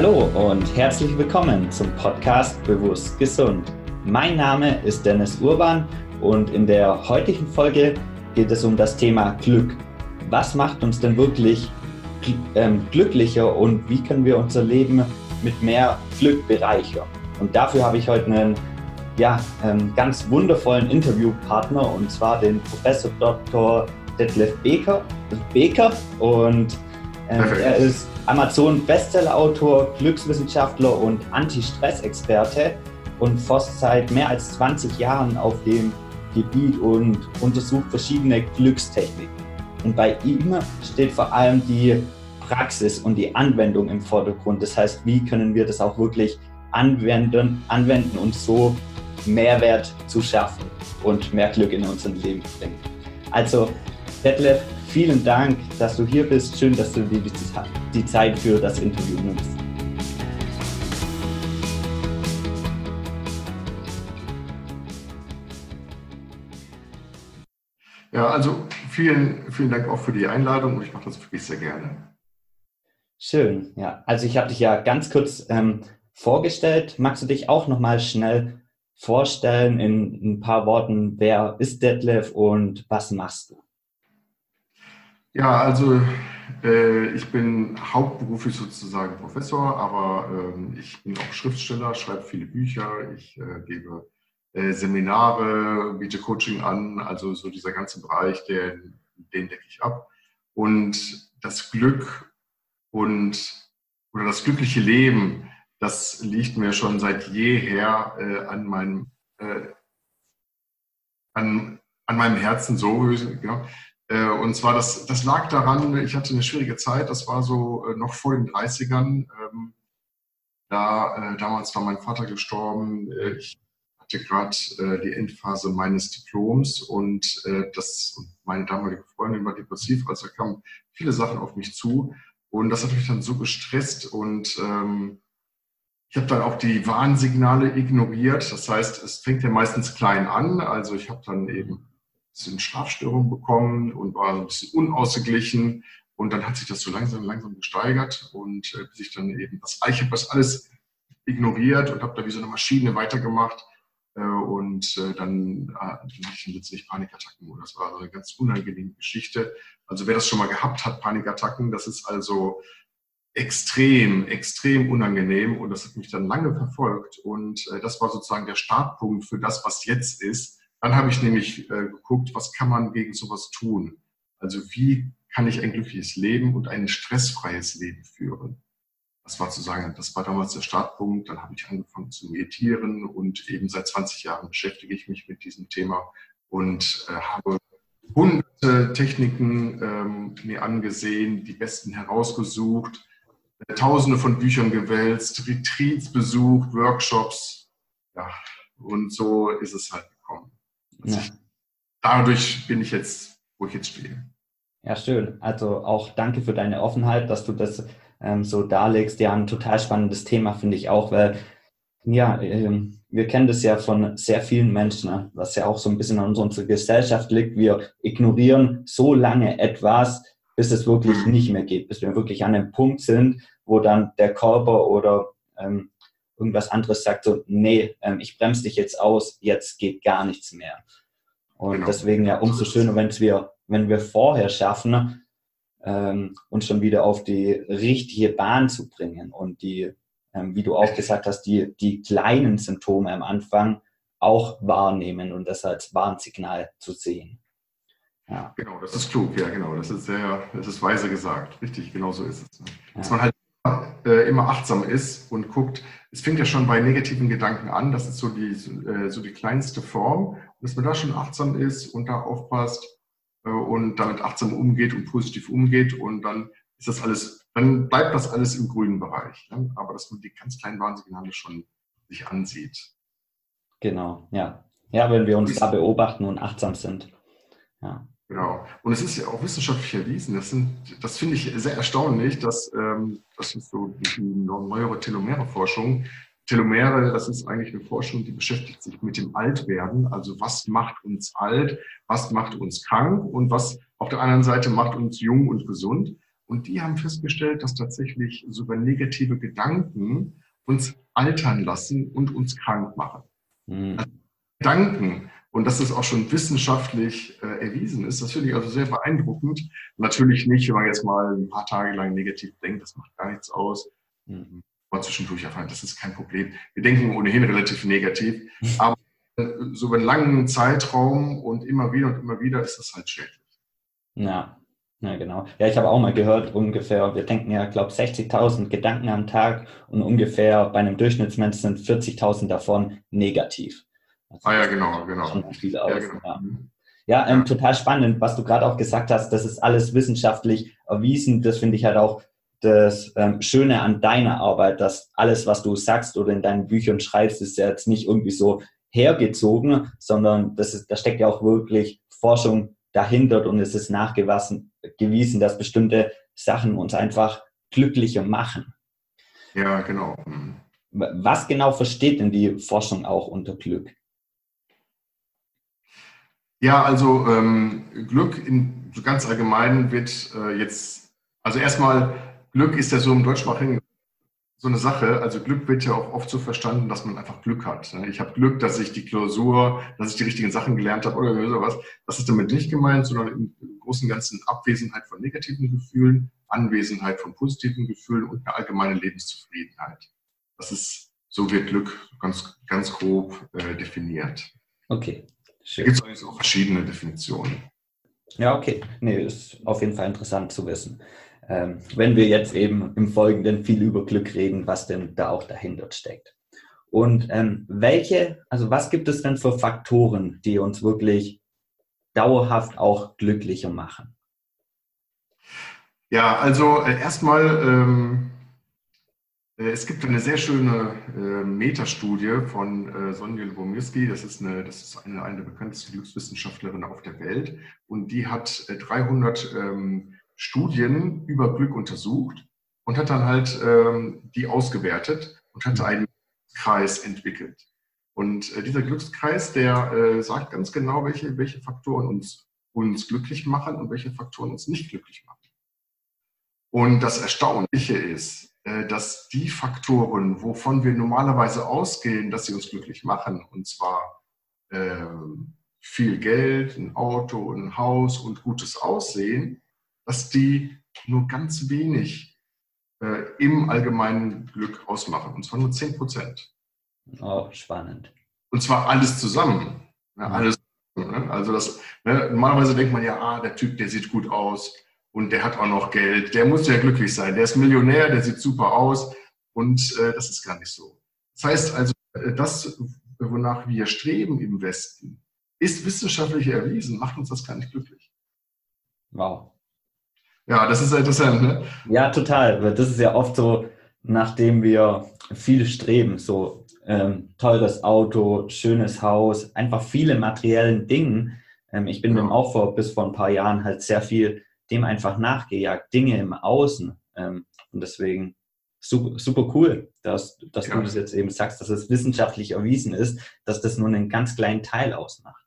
Hallo und herzlich willkommen zum Podcast Bewusst Gesund. Mein Name ist Dennis Urban und in der heutigen Folge geht es um das Thema Glück. Was macht uns denn wirklich ähm, glücklicher und wie können wir unser Leben mit mehr Glück bereichern? Und dafür habe ich heute einen ja, ganz wundervollen Interviewpartner und zwar den Professor Dr. Detlef Beker. Beker und ähm, er ist Amazon-Bestseller-Autor, Glückswissenschaftler und Anti-Stress-Experte und forscht seit mehr als 20 Jahren auf dem Gebiet und untersucht verschiedene Glückstechniken. Und bei ihm steht vor allem die Praxis und die Anwendung im Vordergrund. Das heißt, wie können wir das auch wirklich anwenden, anwenden und so Mehrwert zu schaffen und mehr Glück in unser Leben bringen. Also, Detlef, vielen Dank, dass du hier bist. Schön, dass du dir die Zeit für das Interview nimmst. Ja, also vielen, vielen Dank auch für die Einladung und ich mache das wirklich sehr gerne. Schön, ja. Also ich habe dich ja ganz kurz ähm, vorgestellt. Magst du dich auch nochmal schnell vorstellen in ein paar Worten, wer ist Detlef und was machst du? Ja, also äh, ich bin hauptberuflich sozusagen Professor, aber äh, ich bin auch Schriftsteller, schreibe viele Bücher, ich äh, gebe äh, Seminare, biete Coaching an, also so dieser ganze Bereich, den, den decke ich ab. Und das Glück und oder das glückliche Leben, das liegt mir schon seit jeher äh, an meinem äh, an, an meinem Herzen so. Genau. Äh, und zwar, das, das lag daran, ich hatte eine schwierige Zeit, das war so äh, noch vor den 30ern. Ähm, da, äh, damals war mein Vater gestorben. Ich hatte gerade die Endphase meines Diploms und das, meine damalige Freundin war depressiv, also kamen viele Sachen auf mich zu. Und das hat mich dann so gestresst und ähm, ich habe dann auch die Warnsignale ignoriert. Das heißt, es fängt ja meistens klein an. Also ich habe dann eben bisschen Schlafstörungen bekommen und war ein bisschen unausgeglichen. Und dann hat sich das so langsam, langsam gesteigert und äh, bis dann eben das, ich habe das alles ignoriert und habe da wie so eine Maschine weitergemacht. Äh, und äh, dann äh, hatte ich letztlich Panikattacken. Und das war eine ganz unangenehme Geschichte. Also wer das schon mal gehabt hat, Panikattacken, das ist also extrem, extrem unangenehm und das hat mich dann lange verfolgt und äh, das war sozusagen der Startpunkt für das, was jetzt ist. Dann habe ich nämlich äh, geguckt, was kann man gegen sowas tun? Also wie kann ich ein glückliches Leben und ein stressfreies Leben führen? Das war zu sagen, das war damals der Startpunkt. Dann habe ich angefangen zu meditieren und eben seit 20 Jahren beschäftige ich mich mit diesem Thema und äh, habe hunderte Techniken ähm, mir angesehen, die besten herausgesucht, Tausende von Büchern gewälzt, Retreats besucht, Workshops. Ja, und so ist es halt gekommen. Ja. Ich, dadurch bin ich jetzt, wo ich jetzt stehe. Ja, schön. Also auch danke für deine Offenheit, dass du das ähm, so darlegst. Ja, ein total spannendes Thema finde ich auch, weil ja, ähm, wir kennen das ja von sehr vielen Menschen, ne? was ja auch so ein bisschen an unserer Gesellschaft liegt. Wir ignorieren so lange etwas, bis es wirklich nicht mehr geht, bis wir wirklich an einem Punkt sind, wo dann der Körper oder ähm, irgendwas anderes sagt, so, nee, ähm, ich bremse dich jetzt aus, jetzt geht gar nichts mehr. Und genau. deswegen ja umso schöner, wenn wir, wenn wir vorher schaffen, ähm, uns schon wieder auf die richtige Bahn zu bringen und die, ähm, wie du auch gesagt hast, die, die kleinen Symptome am Anfang auch wahrnehmen und das als Warnsignal zu sehen. Ja. Genau, das ist klug, ja, genau. Das ist sehr, das ist weise gesagt. Richtig, genau so ist es. Ne? Dass man halt äh, immer achtsam ist und guckt, es fängt ja schon bei negativen Gedanken an, das ist so die, äh, so die kleinste Form, dass man da schon achtsam ist und da aufpasst äh, und damit achtsam umgeht und positiv umgeht und dann ist das alles, dann bleibt das alles im grünen Bereich. Ne? Aber dass man die ganz kleinen Warnsignale schon sich ansieht. Genau, ja. Ja, wenn wir uns da beobachten und achtsam sind. Ja. Genau. Und es ist ja auch wissenschaftlich erwiesen. Das, sind, das finde ich sehr erstaunlich, dass ähm, das ist so die neuere Telomere-Forschung. Telomere, das ist eigentlich eine Forschung, die beschäftigt sich mit dem Altwerden. Also was macht uns alt, was macht uns krank und was auf der anderen Seite macht uns jung und gesund. Und die haben festgestellt, dass tatsächlich sogar negative Gedanken uns altern lassen und uns krank machen. Mhm. Also Gedanken, und dass es auch schon wissenschaftlich erwiesen ist, das finde ich also sehr beeindruckend. Natürlich nicht, wenn man jetzt mal ein paar Tage lang negativ denkt, das macht gar nichts aus. Mhm. Aber zwischendurch erfahren, das ist kein Problem. Wir denken ohnehin relativ negativ, aber so über einen langen Zeitraum und immer wieder und immer wieder ist das halt schädlich. Ja, ja, genau. Ja, ich habe auch mal gehört, ungefähr, wir denken ja, glaube 60.000 Gedanken am Tag und ungefähr bei einem Durchschnittsmensch sind 40.000 davon negativ. Also ah ja, genau, genau. Viel aus, ja, genau. ja. Ja ähm, total spannend, was du gerade auch gesagt hast, das ist alles wissenschaftlich erwiesen. Das finde ich halt auch das ähm, Schöne an deiner Arbeit, dass alles, was du sagst oder in deinen Büchern schreibst, ist ja jetzt nicht irgendwie so hergezogen, sondern das ist, da steckt ja auch wirklich Forschung dahinter und es ist nachgewiesen, dass bestimmte Sachen uns einfach glücklicher machen. Ja, genau. Mhm. Was genau versteht denn die Forschung auch unter Glück? Ja, also ähm, Glück in, so ganz allgemein wird äh, jetzt, also erstmal, Glück ist ja so im deutschsprachigen so eine Sache. Also Glück wird ja auch oft so verstanden, dass man einfach Glück hat. Ne? Ich habe Glück, dass ich die Klausur, dass ich die richtigen Sachen gelernt habe oder sowas. Das ist damit nicht gemeint, sondern im Großen und Ganzen Abwesenheit von negativen Gefühlen, Anwesenheit von positiven Gefühlen und eine allgemeine Lebenszufriedenheit. Das ist, so wird Glück ganz, ganz grob äh, definiert. Okay. Schön. Da gibt es auch verschiedene Definitionen. Ja, okay. Nee, ist auf jeden Fall interessant zu wissen ähm, wenn wir jetzt eben im Folgenden viel über Glück reden, was denn da auch dahinter steckt. Und ähm, welche, also was gibt es denn für Faktoren, die uns wirklich dauerhaft auch glücklicher machen? Ja, also äh, erstmal, ähm, äh, es gibt eine sehr schöne äh, Metastudie von äh, Sonja Lubomirski, das ist, eine, das ist eine, eine der bekanntesten Glückswissenschaftlerinnen auf der Welt und die hat 300 äh, ähm, Studien über Glück untersucht und hat dann halt ähm, die ausgewertet und hat einen Kreis entwickelt. Und äh, dieser Glückskreis, der äh, sagt ganz genau, welche, welche Faktoren uns, uns glücklich machen und welche Faktoren uns nicht glücklich machen. Und das Erstaunliche ist, äh, dass die Faktoren, wovon wir normalerweise ausgehen, dass sie uns glücklich machen, und zwar äh, viel Geld, ein Auto, ein Haus und gutes Aussehen, dass die nur ganz wenig äh, im allgemeinen Glück ausmachen. Und zwar nur 10 Prozent. Oh, spannend. Und zwar alles zusammen. Ja, alles, ne? Also das, ne? normalerweise denkt man ja, ah, der Typ, der sieht gut aus und der hat auch noch Geld, der muss ja glücklich sein, der ist Millionär, der sieht super aus und äh, das ist gar nicht so. Das heißt also, äh, das, wonach wir streben im Westen, ist wissenschaftlich erwiesen, macht uns das gar nicht glücklich. Wow. Ja, das ist interessant, ne? Ja, total. Das ist ja oft so, nachdem wir viel streben, so ähm, teures Auto, schönes Haus, einfach viele materiellen Dinge. Ähm, ich bin ja. dem auch vor, bis vor ein paar Jahren halt sehr viel dem einfach nachgejagt, Dinge im Außen. Ähm, und deswegen super, super cool, dass, dass ja. du das jetzt eben sagst, dass es wissenschaftlich erwiesen ist, dass das nur einen ganz kleinen Teil ausmacht.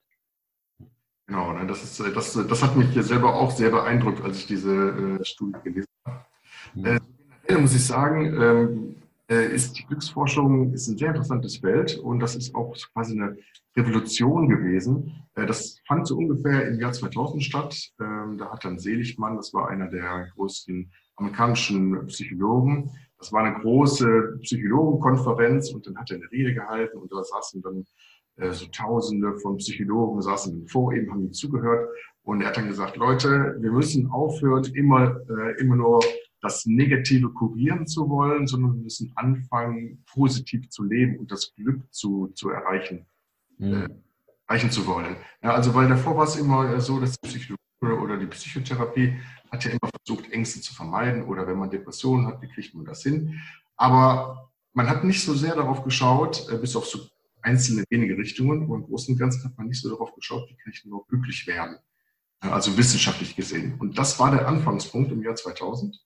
Genau, ne, das, ist, das, das hat mich hier selber auch sehr beeindruckt, als ich diese äh, Studie gelesen habe. Mhm. Äh, muss ich sagen, ähm, äh, ist die Glücksforschung ist ein sehr interessantes Feld und das ist auch quasi eine Revolution gewesen. Äh, das fand so ungefähr im Jahr 2000 statt. Ähm, da hat dann Seligmann, das war einer der größten amerikanischen Psychologen, das war eine große Psychologenkonferenz und dann hat er eine Rede gehalten und da saßen dann äh, so Tausende von Psychologen saßen vor ihm, haben ihm zugehört und er hat dann gesagt, Leute, wir müssen aufhören, immer, äh, immer nur das Negative kurieren zu wollen, sondern wir müssen anfangen, positiv zu leben und das Glück zu, zu erreichen, mhm. äh, erreichen zu wollen. Ja, also weil davor war es immer so, dass die Psychologie oder die Psychotherapie hat ja immer versucht, Ängste zu vermeiden oder wenn man Depressionen hat, wie kriegt man das hin? Aber man hat nicht so sehr darauf geschaut, äh, bis auf so einzelne wenige Richtungen, aber im Großen und Ganzen hat man nicht so darauf geschaut, wie kann ich nur glücklich werden. Also wissenschaftlich gesehen. Und das war der Anfangspunkt im Jahr 2000.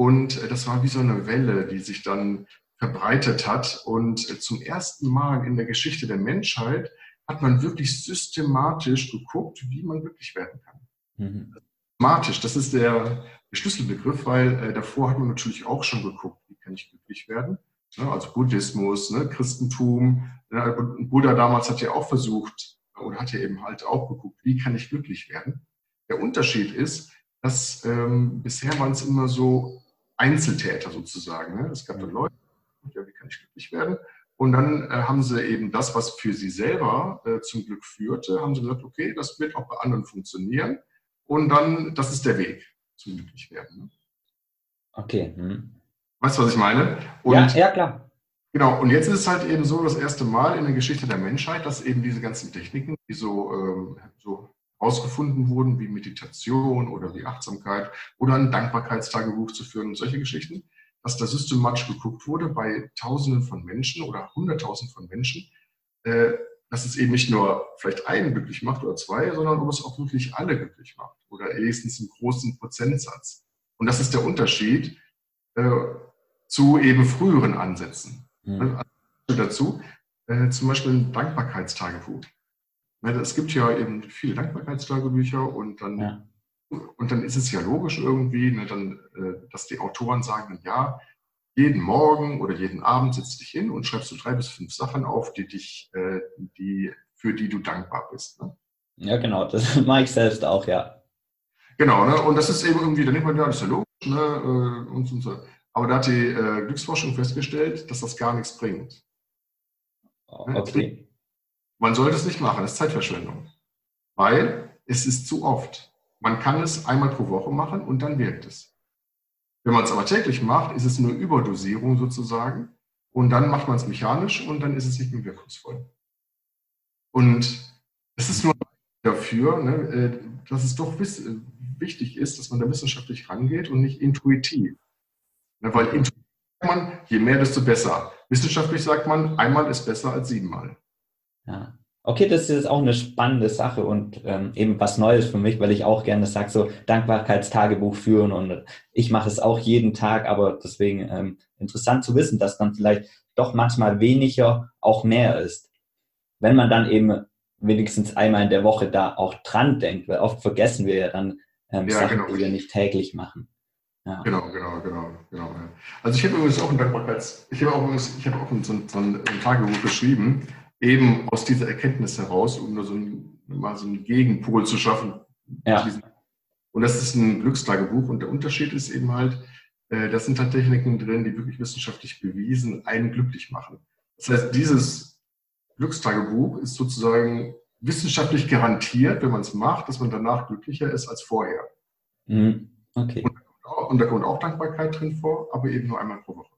Und äh, das war wie so eine Welle, die sich dann verbreitet hat. Und äh, zum ersten Mal in der Geschichte der Menschheit hat man wirklich systematisch geguckt, wie man glücklich werden kann. Mhm. Systematisch, das ist der, Schlüsselbegriff, weil äh, davor hat man natürlich auch schon geguckt, wie kann ich glücklich werden. Ne? Also Buddhismus, ne? Christentum. Ne? Buddha damals hat ja auch versucht oder hat ja eben halt auch geguckt, wie kann ich glücklich werden. Der Unterschied ist, dass ähm, bisher waren es immer so Einzeltäter sozusagen. Ne? Es gab dann Leute, ja, wie kann ich glücklich werden? Und dann äh, haben sie eben das, was für sie selber äh, zum Glück führte, haben sie gesagt, okay, das wird auch bei anderen funktionieren. Und dann, das ist der Weg zum Glücklichwerden. Ne? Okay. Hm. Weißt du, was ich meine? Und ja, ja, klar. Genau, und jetzt ist es halt eben so das erste Mal in der Geschichte der Menschheit, dass eben diese ganzen Techniken, die so, ähm, so ausgefunden wurden, wie Meditation oder wie Achtsamkeit oder ein Dankbarkeitstagebuch zu führen und solche Geschichten, dass da systematisch geguckt wurde bei Tausenden von Menschen oder Hunderttausenden von Menschen, äh, dass es eben nicht nur vielleicht einen glücklich macht oder zwei, sondern ob es auch wirklich alle glücklich macht oder wenigstens einen großen Prozentsatz. Und das ist der Unterschied äh, zu eben früheren Ansätzen. Mhm. Also dazu äh, zum Beispiel ein Dankbarkeitstagebuch. Es gibt ja eben viele Dankbarkeitstagebücher und dann, ja. und dann ist es ja logisch irgendwie, ne, dann, äh, dass die Autoren sagen, ja, jeden Morgen oder jeden Abend setzt dich hin und schreibst du drei bis fünf Sachen auf, die dich, äh, die, für die du dankbar bist. Ne? Ja, genau, das mache ich selbst auch, ja. Genau, ne? und das ist eben irgendwie, da nimmt man ja, das ist ja logisch, ne? Äh, und, und so. Aber da hat die äh, Glücksforschung festgestellt, dass das gar nichts bringt. Ne? Okay. Man sollte es nicht machen, das ist Zeitverschwendung. Weil es ist zu oft. Man kann es einmal pro Woche machen und dann wirkt es. Wenn man es aber täglich macht, ist es eine Überdosierung sozusagen. Und dann macht man es mechanisch und dann ist es nicht mehr wirkungsvoll. Und es ist nur dafür, ne, äh, dass es doch wichtig ist, dass man da wissenschaftlich rangeht und nicht intuitiv. Ne, weil intuitiv sagt man, je mehr, desto besser. Wissenschaftlich sagt man, einmal ist besser als siebenmal. Ja. Okay, das ist auch eine spannende Sache und ähm, eben was Neues für mich, weil ich auch gerne sage, so Dankbarkeitstagebuch führen und ich mache es auch jeden Tag, aber deswegen ähm, interessant zu wissen, dass dann vielleicht doch manchmal weniger auch mehr ist. Wenn man dann eben wenigstens einmal in der Woche da auch dran denkt, weil oft vergessen wir ja dann ähm, ja, Sachen, genau. die wir nicht täglich machen. Ja. Genau, genau, genau, genau. Ja. Also ich habe übrigens auch ein Dankbarkeits, ich habe auch, ich habe auch so ein, so ein Tagebuch geschrieben, eben aus dieser Erkenntnis heraus, um nur so ein, mal so einen Gegenpol zu schaffen. Ja. Und das ist ein Glückstagebuch und der Unterschied ist eben halt, äh, das sind halt Techniken drin, die wirklich wissenschaftlich bewiesen einen glücklich machen. Das heißt, dieses Glückstagebuch ist sozusagen wissenschaftlich garantiert, wenn man es macht, dass man danach glücklicher ist als vorher. Mhm. Okay. Und, und da kommt auch Dankbarkeit drin vor, aber eben nur einmal pro Woche.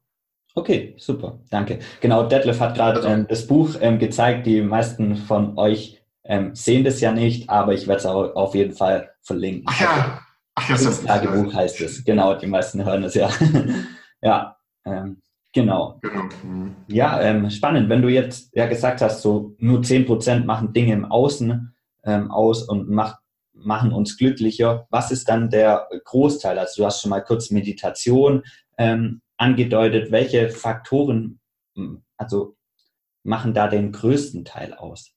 Okay, super, danke. Genau, Detlef hat gerade also, ähm, das Buch ähm, gezeigt. Die meisten von euch ähm, sehen das ja nicht, aber ich werde es auch auf jeden Fall verlinken. Ach ja, ach ja, das Tagebuch heißt es. Genau, die meisten hören es ja. ja, ähm, genau. genau. Mhm. Ja, ähm, spannend. Wenn du jetzt ja gesagt hast, so nur 10% machen Dinge im Außen ähm, aus und macht, machen uns glücklicher. Was ist dann der Großteil? Also du hast schon mal kurz Meditation ähm, angedeutet, welche Faktoren hm, also machen da den größten Teil aus?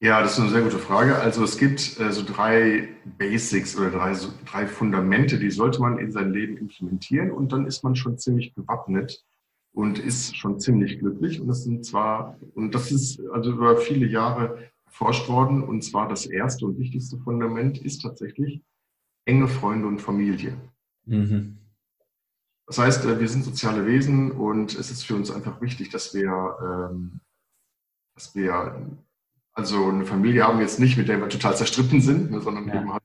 Ja, das ist eine sehr gute Frage. Also es gibt äh, so drei Basics oder drei, so drei Fundamente, die sollte man in sein Leben implementieren und dann ist man schon ziemlich gewappnet und ist schon ziemlich glücklich. Und das sind zwar, und das ist also über viele Jahre erforscht worden, und zwar das erste und wichtigste Fundament ist tatsächlich enge Freunde und Familie. Mhm. Das heißt, äh, wir sind soziale Wesen und es ist für uns einfach wichtig, dass wir, ähm, dass wir also eine Familie haben jetzt nicht, mit der wir total zerstritten sind, ne, sondern ja. eben halt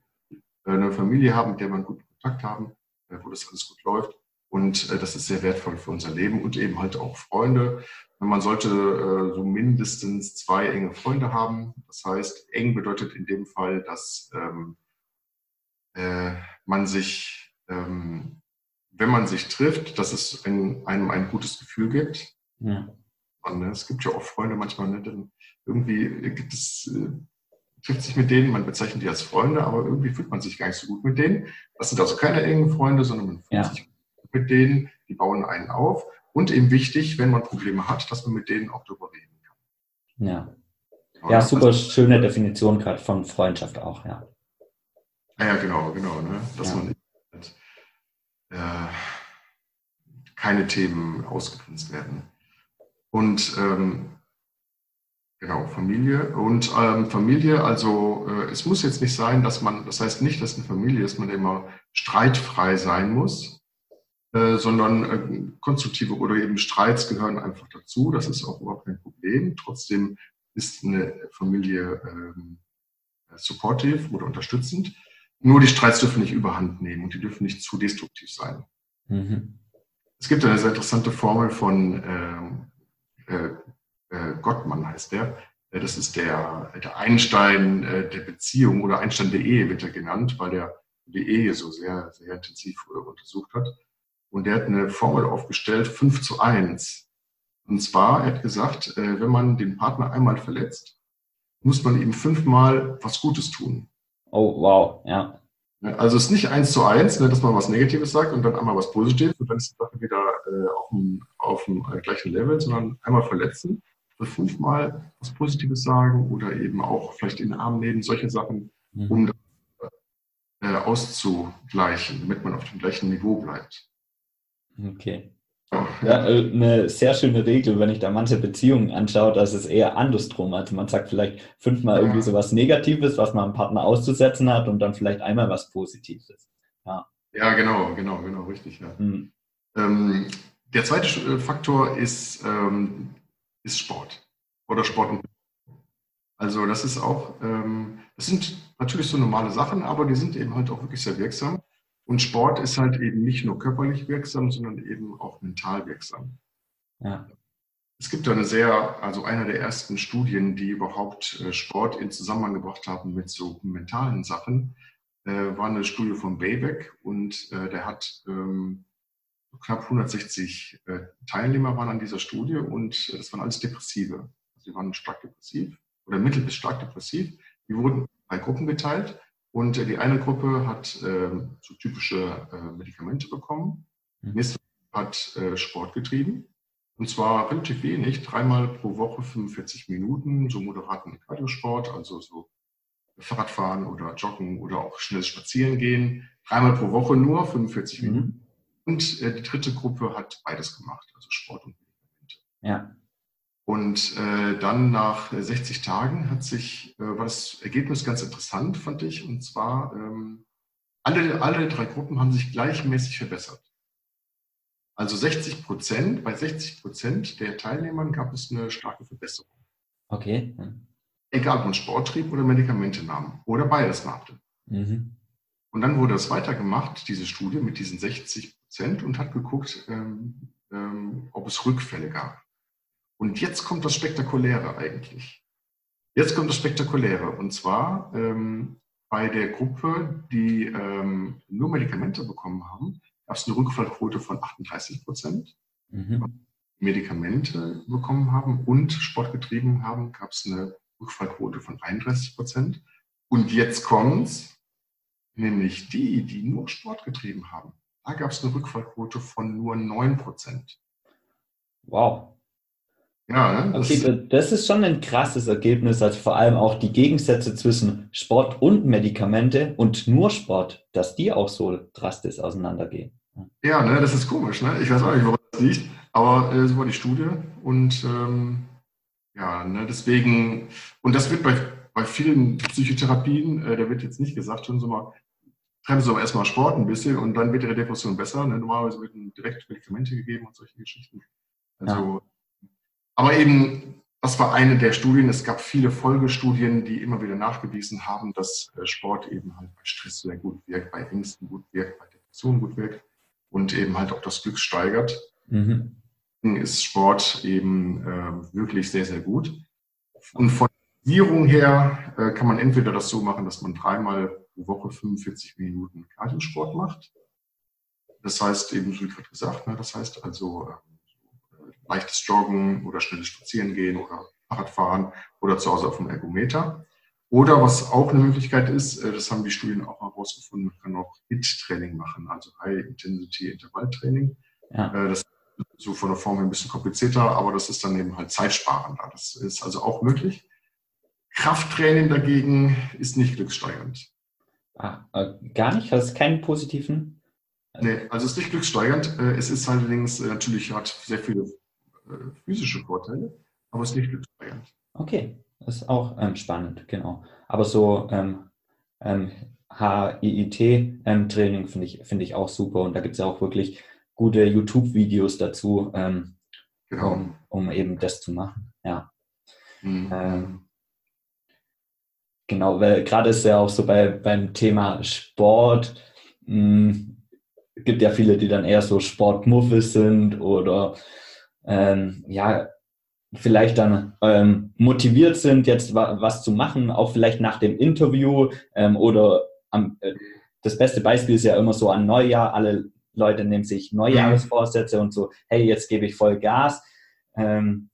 eine Familie haben, mit der wir einen guten Kontakt haben, äh, wo das alles gut läuft. Und äh, das ist sehr wertvoll für unser Leben und eben halt auch Freunde. Man sollte so mindestens zwei enge Freunde haben. Das heißt, eng bedeutet in dem Fall, dass ähm, man sich ähm, wenn man sich trifft, dass es ein, einem ein gutes Gefühl gibt. Ja. Und, ne, es gibt ja auch Freunde manchmal, ne, denn irgendwie gibt es, äh, trifft sich mit denen, man bezeichnet die als Freunde, aber irgendwie fühlt man sich gar nicht so gut mit denen. Das sind also keine engen Freunde, sondern man fühlt ja. sich mit denen, die bauen einen auf. Und eben wichtig, wenn man Probleme hat, dass man mit denen auch darüber reden kann. Ja. Ja, super schöne Definition gerade von Freundschaft auch, ja. Ah ja, genau, genau. Ne? Dass ja. man keine Themen ausgegrenzt werden. Und ähm, genau, Familie. Und ähm, Familie, also äh, es muss jetzt nicht sein, dass man, das heißt nicht, dass eine Familie ist, man immer streitfrei sein muss, äh, sondern äh, konstruktive oder eben Streits gehören einfach dazu. Das ist auch überhaupt kein Problem. Trotzdem ist eine Familie ähm, supportive oder unterstützend. Nur die Streits dürfen nicht überhand nehmen und die dürfen nicht zu destruktiv sein. Mhm. Es gibt eine sehr interessante Formel von ähm, äh, äh, Gottmann, heißt der. Äh, das ist der, der Einstein äh, der Beziehung oder Einstein der Ehe wird er genannt, weil der die Ehe so sehr, sehr intensiv untersucht hat. Und der hat eine Formel aufgestellt, 5 zu 1. Und zwar, er hat gesagt, äh, wenn man den Partner einmal verletzt, muss man ihm fünfmal was Gutes tun. Oh, wow, ja. Also es ist nicht eins zu eins, ne, dass man was Negatives sagt und dann einmal was Positives und dann ist die Sache wieder äh, auf, dem, auf dem äh, gleichen Level, sondern einmal verletzen, fünfmal was Positives sagen oder eben auch vielleicht in den Arm nehmen, solche Sachen, mhm. um das äh, auszugleichen, damit man auf dem gleichen Niveau bleibt. Okay. Ja, äh, eine sehr schöne Regel, wenn ich da manche Beziehungen anschaue, dass es eher andersrum. Also man sagt vielleicht fünfmal irgendwie so was Negatives, was man am Partner auszusetzen hat und dann vielleicht einmal was Positives. Ja, ja genau, genau, genau, richtig. Ja. Hm. Ähm, der zweite äh, Faktor ist, ähm, ist Sport oder Sport und also das ist auch, ähm, das sind natürlich so normale Sachen, aber die sind eben halt auch wirklich sehr wirksam. Und Sport ist halt eben nicht nur körperlich wirksam, sondern eben auch mental wirksam. Ja. Es gibt eine sehr, also einer der ersten Studien, die überhaupt äh, Sport in Zusammenhang gebracht haben mit so mentalen Sachen, äh, war eine Studie von Baybeck und äh, der hat ähm, knapp 160 äh, Teilnehmer waren an dieser Studie und äh, das waren alles Depressive. Also die waren stark depressiv oder mittel bis stark depressiv. Die wurden bei Gruppen geteilt und äh, die eine Gruppe hat äh, so typische äh, Medikamente bekommen. Die mhm. nächste hat äh, Sport getrieben. Und zwar relativ wenig, dreimal pro Woche 45 Minuten, so moderaten Kardiosport, also so Fahrradfahren oder Joggen oder auch schnelles Spazierengehen. Dreimal pro Woche nur, 45 mhm. Minuten. Und äh, die dritte Gruppe hat beides gemacht, also Sport und Medikamente. Ja. Und äh, dann nach 60 Tagen hat sich, äh, war das Ergebnis ganz interessant, fand ich. Und zwar, ähm, alle, alle drei Gruppen haben sich gleichmäßig verbessert. Also 60 Prozent, bei 60 Prozent der Teilnehmern gab es eine starke Verbesserung. Okay. Egal, ob man Sport trieb oder Medikamente nahm oder beides nahte. Mhm. Und dann wurde es weitergemacht, diese Studie mit diesen 60 Prozent und hat geguckt, ähm, ähm, ob es Rückfälle gab. Und jetzt kommt das Spektakuläre eigentlich. Jetzt kommt das Spektakuläre. Und zwar ähm, bei der Gruppe, die ähm, nur Medikamente bekommen haben, gab es eine Rückfallquote von 38 Prozent. Mhm. Medikamente bekommen haben und Sport getrieben haben, gab es eine Rückfallquote von 31 Prozent. Und jetzt kommt's, nämlich die, die nur Sport getrieben haben. Da gab es eine Rückfallquote von nur 9 Prozent. Wow. Ja, ne? okay, das ist schon ein krasses Ergebnis, also vor allem auch die Gegensätze zwischen Sport und Medikamente und nur Sport, dass die auch so drastisch auseinandergehen. Ja, ne, das ist komisch, ne? Ich weiß auch nicht, woran das liegt, aber äh, so war die Studie und ähm, ja, ne, deswegen, und das wird bei, bei vielen Psychotherapien, äh, da wird jetzt nicht gesagt, schon so mal, treiben Sie doch erstmal Sport ein bisschen und dann wird Ihre Depression besser. Ne? Normalerweise werden direkt Medikamente gegeben und solche Geschichten. Also ja aber eben, das war eine der Studien. Es gab viele Folgestudien, die immer wieder nachgewiesen haben, dass äh, Sport eben halt bei Stress sehr gut wirkt, bei Ängsten gut wirkt, bei Depressionen gut wirkt und eben halt auch das Glück steigert. Mhm. Ist Sport eben äh, wirklich sehr, sehr gut. Und von der Dosierung her äh, kann man entweder das so machen, dass man dreimal pro Woche 45 Minuten Kardiosport macht. Das heißt eben, so wie gerade gesagt, ne, das heißt also ähm, leichtes Joggen oder schnelles Spazierengehen oder Fahrradfahren oder zu Hause auf dem Ergometer. Oder was auch eine Möglichkeit ist, äh, das haben die Studien auch herausgefunden, man kann auch HIT-Training machen, also High-Intensity-Intervall-Training. Ja. Äh, das ist so von der Form ein bisschen komplizierter, aber das ist dann eben halt zeitsparender. Das ist also auch möglich. Krafttraining dagegen ist nicht glückssteigernd. Ah, äh, gar nicht? Hast du keinen positiven? Nee, also es ist nicht glückssteigernd. Es ist allerdings natürlich, hat sehr viele physische Vorteile, aber es ist nicht glückssteigernd. Okay, das ist auch ähm, spannend, genau. Aber so ähm, ähm, HIIT-Training ähm, finde ich, find ich auch super und da gibt es ja auch wirklich gute YouTube-Videos dazu, ähm, genau. um, um, eben das zu machen. Ja. Mhm. Ähm, genau, weil gerade ist ja auch so bei, beim Thema Sport, mh, hm, gibt ja viele, die dann eher so Sportmuffel sind oder ähm, ja, vielleicht dann ähm, motiviert sind, jetzt wa was zu machen, auch vielleicht nach dem Interview ähm, oder am, äh, das beste Beispiel ist ja immer so an Neujahr, alle Leute nehmen sich Neujahresvorsätze und so, hey, jetzt gebe ich voll Gas. Ähm,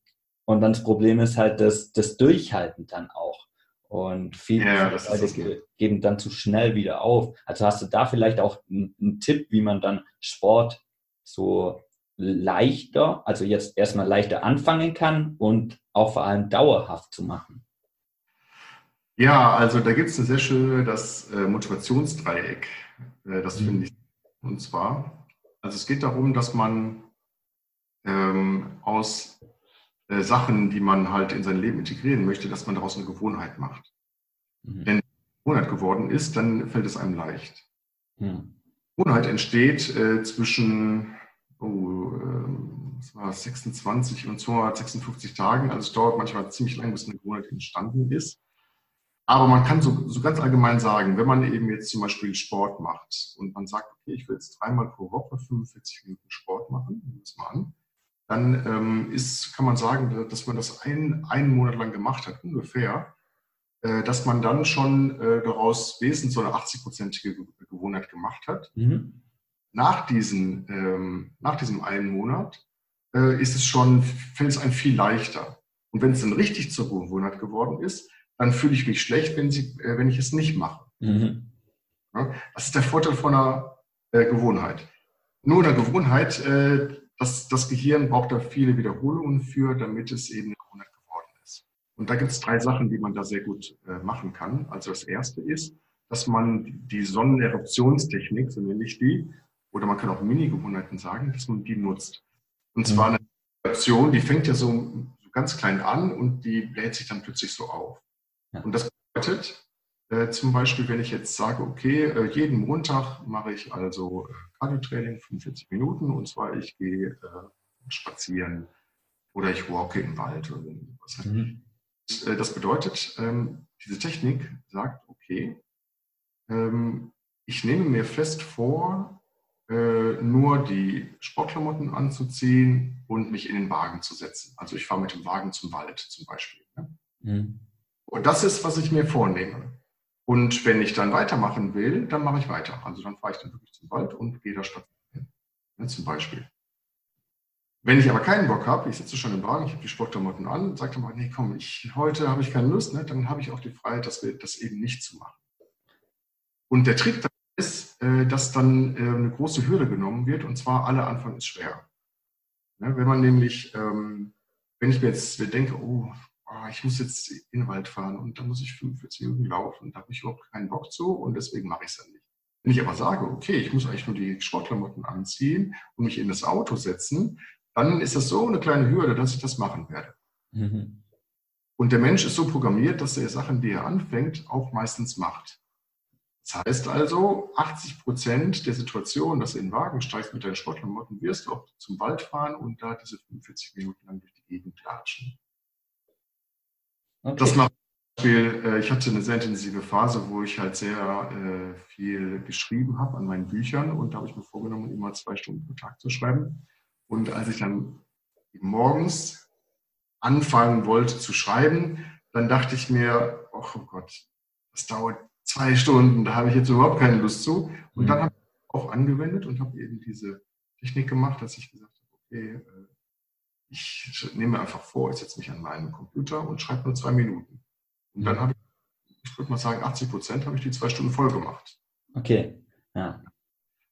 und dann das Problem ist halt das, das Durchhalten dann auch. Und viele ja, Leute geben dann zu schnell wieder auf. Also hast du da vielleicht auch einen, einen Tipp, wie man dann Sport so leichter, also jetzt erstmal leichter anfangen kann und auch vor allem dauerhaft zu machen? Ja, also da gibt es eine sehr schöne, das äh, Motivationsdreieck. Äh, das mhm. finde ich. Und zwar, also es geht darum, dass man ähm, aus äh, Sachen, die man halt in sein Leben integrieren möchte, dass man daraus eine Gewohnheit macht. Mhm. Wenn Gewohnheit geworden ist, dann fällt es einem leicht. Mhm. Gewohnheit entsteht äh, zwischen oh, äh, war 26 und 256 Tagen. Also es dauert manchmal ziemlich lang, bis eine Gewohnheit entstanden ist. Aber man kann so, so ganz allgemein sagen, wenn man eben jetzt zum Beispiel Sport macht und man sagt, okay, ich will jetzt dreimal pro Woche 45 Minuten Sport machen, nehmen wir es mal an, dann ähm, ist, kann man sagen, dass man das ein, einen Monat lang gemacht hat, ungefähr, äh, dass man dann schon äh, daraus wesentlich so eine 80-prozentige Gewohnheit gemacht hat. Mhm nach, diesen, ähm, nach diesem einen Monat äh, ist es schon, fällt es einem viel leichter. Und wenn es dann richtig zur Gewohnheit geworden ist, dann fühle ich mich schlecht, wenn, sie, äh, wenn ich es nicht mache. Mhm. Ja, das ist der Vorteil von einer äh, Gewohnheit. Nur eine Gewohnheit, äh, das, das Gehirn braucht da viele Wiederholungen für, damit es eben eine Gewohnheit geworden ist. Und da gibt es drei Sachen, die man da sehr gut äh, machen kann. Also das erste ist, dass man die Sonneneruptionstechnik, so nenne ich die, oder man kann auch Mini-Gewohnheiten sagen, dass man die nutzt. Und zwar mhm. eine Reaktion, die fängt ja so, so, ganz klein an und die lädt sich dann plötzlich so auf. Ja. Und das bedeutet äh, zum Beispiel, wenn ich jetzt sage, okay, äh, jeden Montag mache ich also äh, Cardio-Training 45 Minuten und zwar ich gehe äh, spazieren oder ich walke im Wald oder was. Mhm. Und, äh, das bedeutet, ähm, diese Technik sagt, okay, ähm, ich nehme mir fest vor, nur die Sportklamotten anzuziehen und mich in den Wagen zu setzen. Also ich fahre mit dem Wagen zum Wald zum Beispiel. Ne? Mhm. Und das ist, was ich mir vornehme. Und wenn ich dann weitermachen will, dann mache ich weiter. Also dann fahre ich dann wirklich zum Wald und gehe da spazieren. Ne, zum Beispiel. Wenn ich aber keinen Bock habe, ich sitze schon im Wagen, ich habe die Sportklamotten an, sage dann mal, nee, komm, ich, heute habe ich keine Lust, ne, dann habe ich auch die Freiheit, das, das eben nicht zu machen. Und der Trick äh, dass dann äh, eine große Hürde genommen wird und zwar alle Anfang ist schwer. wenn man nämlich, ähm, wenn ich mir jetzt denke, oh, ah, ich muss jetzt in den Wald fahren und da muss ich 45 Minuten laufen, da habe ich überhaupt keinen Bock zu und deswegen mache ich es dann nicht. Wenn ich aber sage, okay, ich muss eigentlich nur die Sportklamotten anziehen und mich in das Auto setzen, dann ist das so eine kleine Hürde, dass ich das machen werde. Mhm. Und der Mensch ist so programmiert, dass er Sachen, die er anfängt, auch meistens macht. Das heißt also, 80 Prozent der Situation, dass du in den Wagen steigst mit deinen Sportklamotten, wirst du auch zum Wald fahren und da diese 45 Minuten lang durch die Gegend klatschen. Okay. Das macht Beispiel, äh, ich hatte eine sehr intensive Phase, wo ich halt sehr äh, viel geschrieben habe an meinen Büchern und da habe ich mir vorgenommen, immer zwei Stunden pro Tag zu schreiben. Und als ich dann morgens anfangen wollte zu schreiben, dann dachte ich mir, oh Gott, das dauert zwei Stunden, da habe ich jetzt überhaupt keine Lust zu. Und mhm. dann habe ich auch angewendet und habe eben diese Technik gemacht, dass ich gesagt habe, okay, äh, ich nehme einfach vor, ich setze mich an meinen Computer und schreibe nur zwei Minuten. Und dann mhm. habe ich, ich würde mal sagen, 80 Prozent habe ich die zwei Stunden voll gemacht. Okay, ja.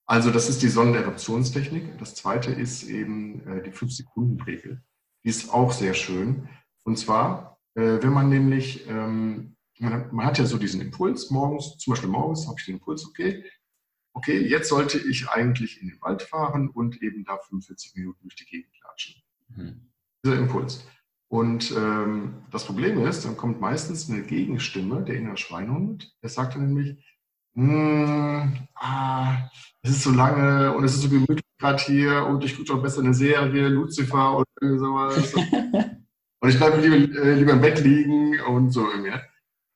Also das ist die Sonneneruptionstechnik. Das zweite ist eben äh, die 5-Sekunden-Regel. Die ist auch sehr schön. Und zwar, äh, wenn man nämlich ähm, man, man, hat ja so diesen Impuls morgens, zum Beispiel morgens habe ich den Impuls, okay, okay, jetzt sollte ich eigentlich in den Wald fahren und eben da 45 Minuten durch die Gegend klatschen. Mhm. Dieser Impuls. Und ähm, das Problem ist, dann kommt meistens eine Gegenstimme, der innere Schweinhund, der sagt dann nämlich, hm, ah, es ist so lange und es ist so gemütlich gerade hier und ich gucke doch besser eine Serie, Lucifer oder sowas. und ich bleibe lieber, äh, lieber im Bett liegen und so irgendwie. Ne?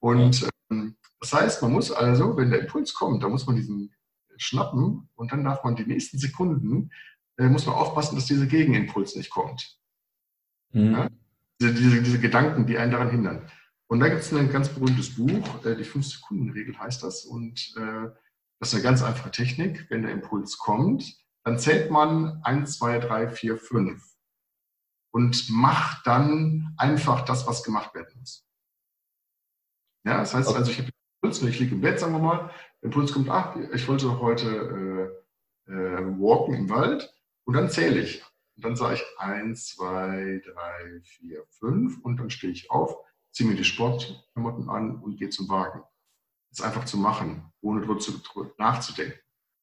Und ähm, das heißt, man muss also, wenn der Impuls kommt, da muss man diesen schnappen und dann darf man die nächsten Sekunden, äh, muss man aufpassen, dass dieser Gegenimpuls nicht kommt. Mhm. Ja? Diese, diese, diese, Gedanken, die einen daran hindern. Und da gibt es ein ganz berühmtes Buch, äh, die 5-Sekunden-Regel heißt das. Und äh, das ist eine ganz einfache Technik. Wenn der Impuls kommt, dann zählt man 1, 2, 3, 4, 5 und macht dann einfach das, was gemacht werden muss. Ja, das heißt also, ich habe den Impuls, ich liege im Bett, sagen wir mal, der Impuls kommt, ach, ich wollte doch heute äh, äh, walken im Wald und dann zähle ich. Und dann sage ich 1, 2, 3, 4, 5 und dann stehe ich auf, ziehe mir die Sportklamotten an und gehe zum Wagen. Das ist einfach zu machen, ohne drüber nachzudenken.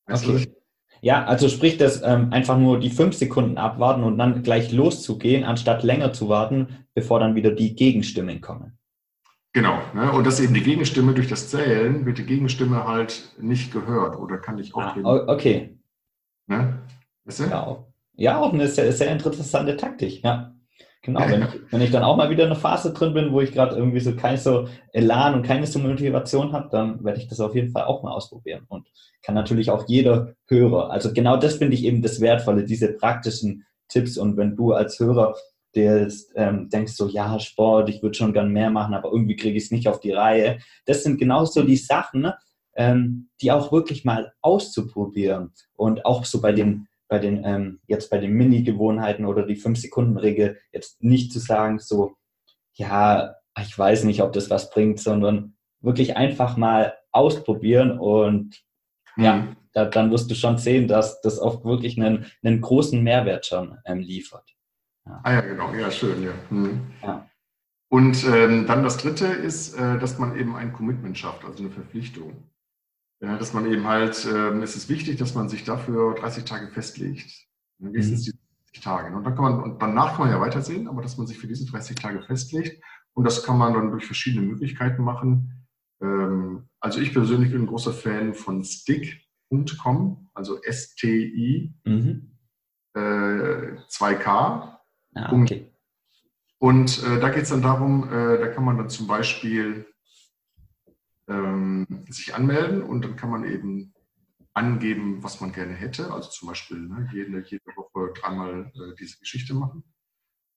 Weißt okay. Ja, also sprich das ähm, einfach nur die fünf Sekunden abwarten und dann gleich loszugehen, anstatt länger zu warten, bevor dann wieder die Gegenstimmen kommen. Genau, ne? und das eben die Gegenstimme durch das Zählen wird die Gegenstimme halt nicht gehört oder kann nicht aufgeben. Ah, okay. Ne? Weißt du? ja, ja, auch eine sehr, sehr interessante Taktik, ja. Genau, wenn ich, wenn ich dann auch mal wieder in einer Phase drin bin, wo ich gerade irgendwie so kein so Elan und keine so Motivation habe, dann werde ich das auf jeden Fall auch mal ausprobieren und kann natürlich auch jeder Hörer. Also genau das finde ich eben das Wertvolle, diese praktischen Tipps und wenn du als Hörer der ähm, denkst so, ja, Sport, ich würde schon gern mehr machen, aber irgendwie kriege ich es nicht auf die Reihe. Das sind genauso die Sachen, ähm, die auch wirklich mal auszuprobieren und auch so bei den bei den, ähm, jetzt bei den Mini-Gewohnheiten oder die 5-Sekunden-Regel jetzt nicht zu sagen, so, ja, ich weiß nicht, ob das was bringt, sondern wirklich einfach mal ausprobieren und mhm. ja, da, dann wirst du schon sehen, dass das auch wirklich einen, einen großen Mehrwert schon ähm, liefert. Ja. Ah ja, genau, ja, schön, ja. Mhm. ja. Und ähm, dann das Dritte ist, äh, dass man eben ein Commitment schafft, also eine Verpflichtung. Ja, dass man eben halt, äh, es ist wichtig, dass man sich dafür 30 Tage festlegt. Wenigstens mhm. die 30 Tage. Und dann kann man, und danach kann man ja weitersehen, aber dass man sich für diese 30 Tage festlegt. Und das kann man dann durch verschiedene Möglichkeiten machen. Ähm, also ich persönlich bin ein großer Fan von stick.com, also S-T-I, mhm. äh, 2K. Ah, okay. Und äh, da geht es dann darum, äh, da kann man dann zum Beispiel ähm, sich anmelden und dann kann man eben angeben, was man gerne hätte. Also zum Beispiel ne, jede, jede Woche dreimal äh, diese Geschichte machen.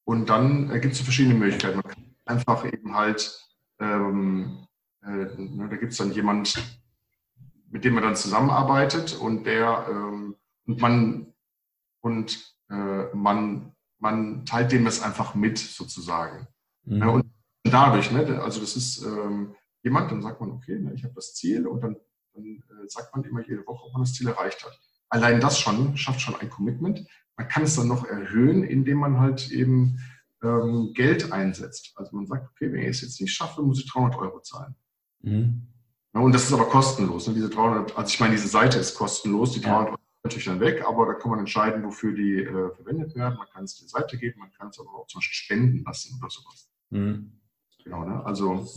Und dann äh, gibt es verschiedene Möglichkeiten. Man kann einfach eben halt, ähm, äh, ne, da gibt es dann jemand, mit dem man dann zusammenarbeitet und der ähm, und man und äh, man man teilt dem das einfach mit sozusagen. Mhm. Und dadurch, ne, also das ist ähm, jemand, dann sagt man, okay, ne, ich habe das Ziel und dann, dann äh, sagt man immer jede Woche, ob man das Ziel erreicht hat. Allein das schon schafft schon ein Commitment. Man kann es dann noch erhöhen, indem man halt eben ähm, Geld einsetzt. Also man sagt, okay, wenn ich es jetzt nicht schaffe, muss ich 300 Euro zahlen. Mhm. Ja, und das ist aber kostenlos. Ne? Diese 300, also ich meine, diese Seite ist kostenlos, die 300 ja. Euro natürlich dann weg, aber da kann man entscheiden, wofür die äh, verwendet werden. Man kann es der Seite geben, man kann es aber auch zum Beispiel spenden lassen oder sowas. Mhm. Genau, ne? Also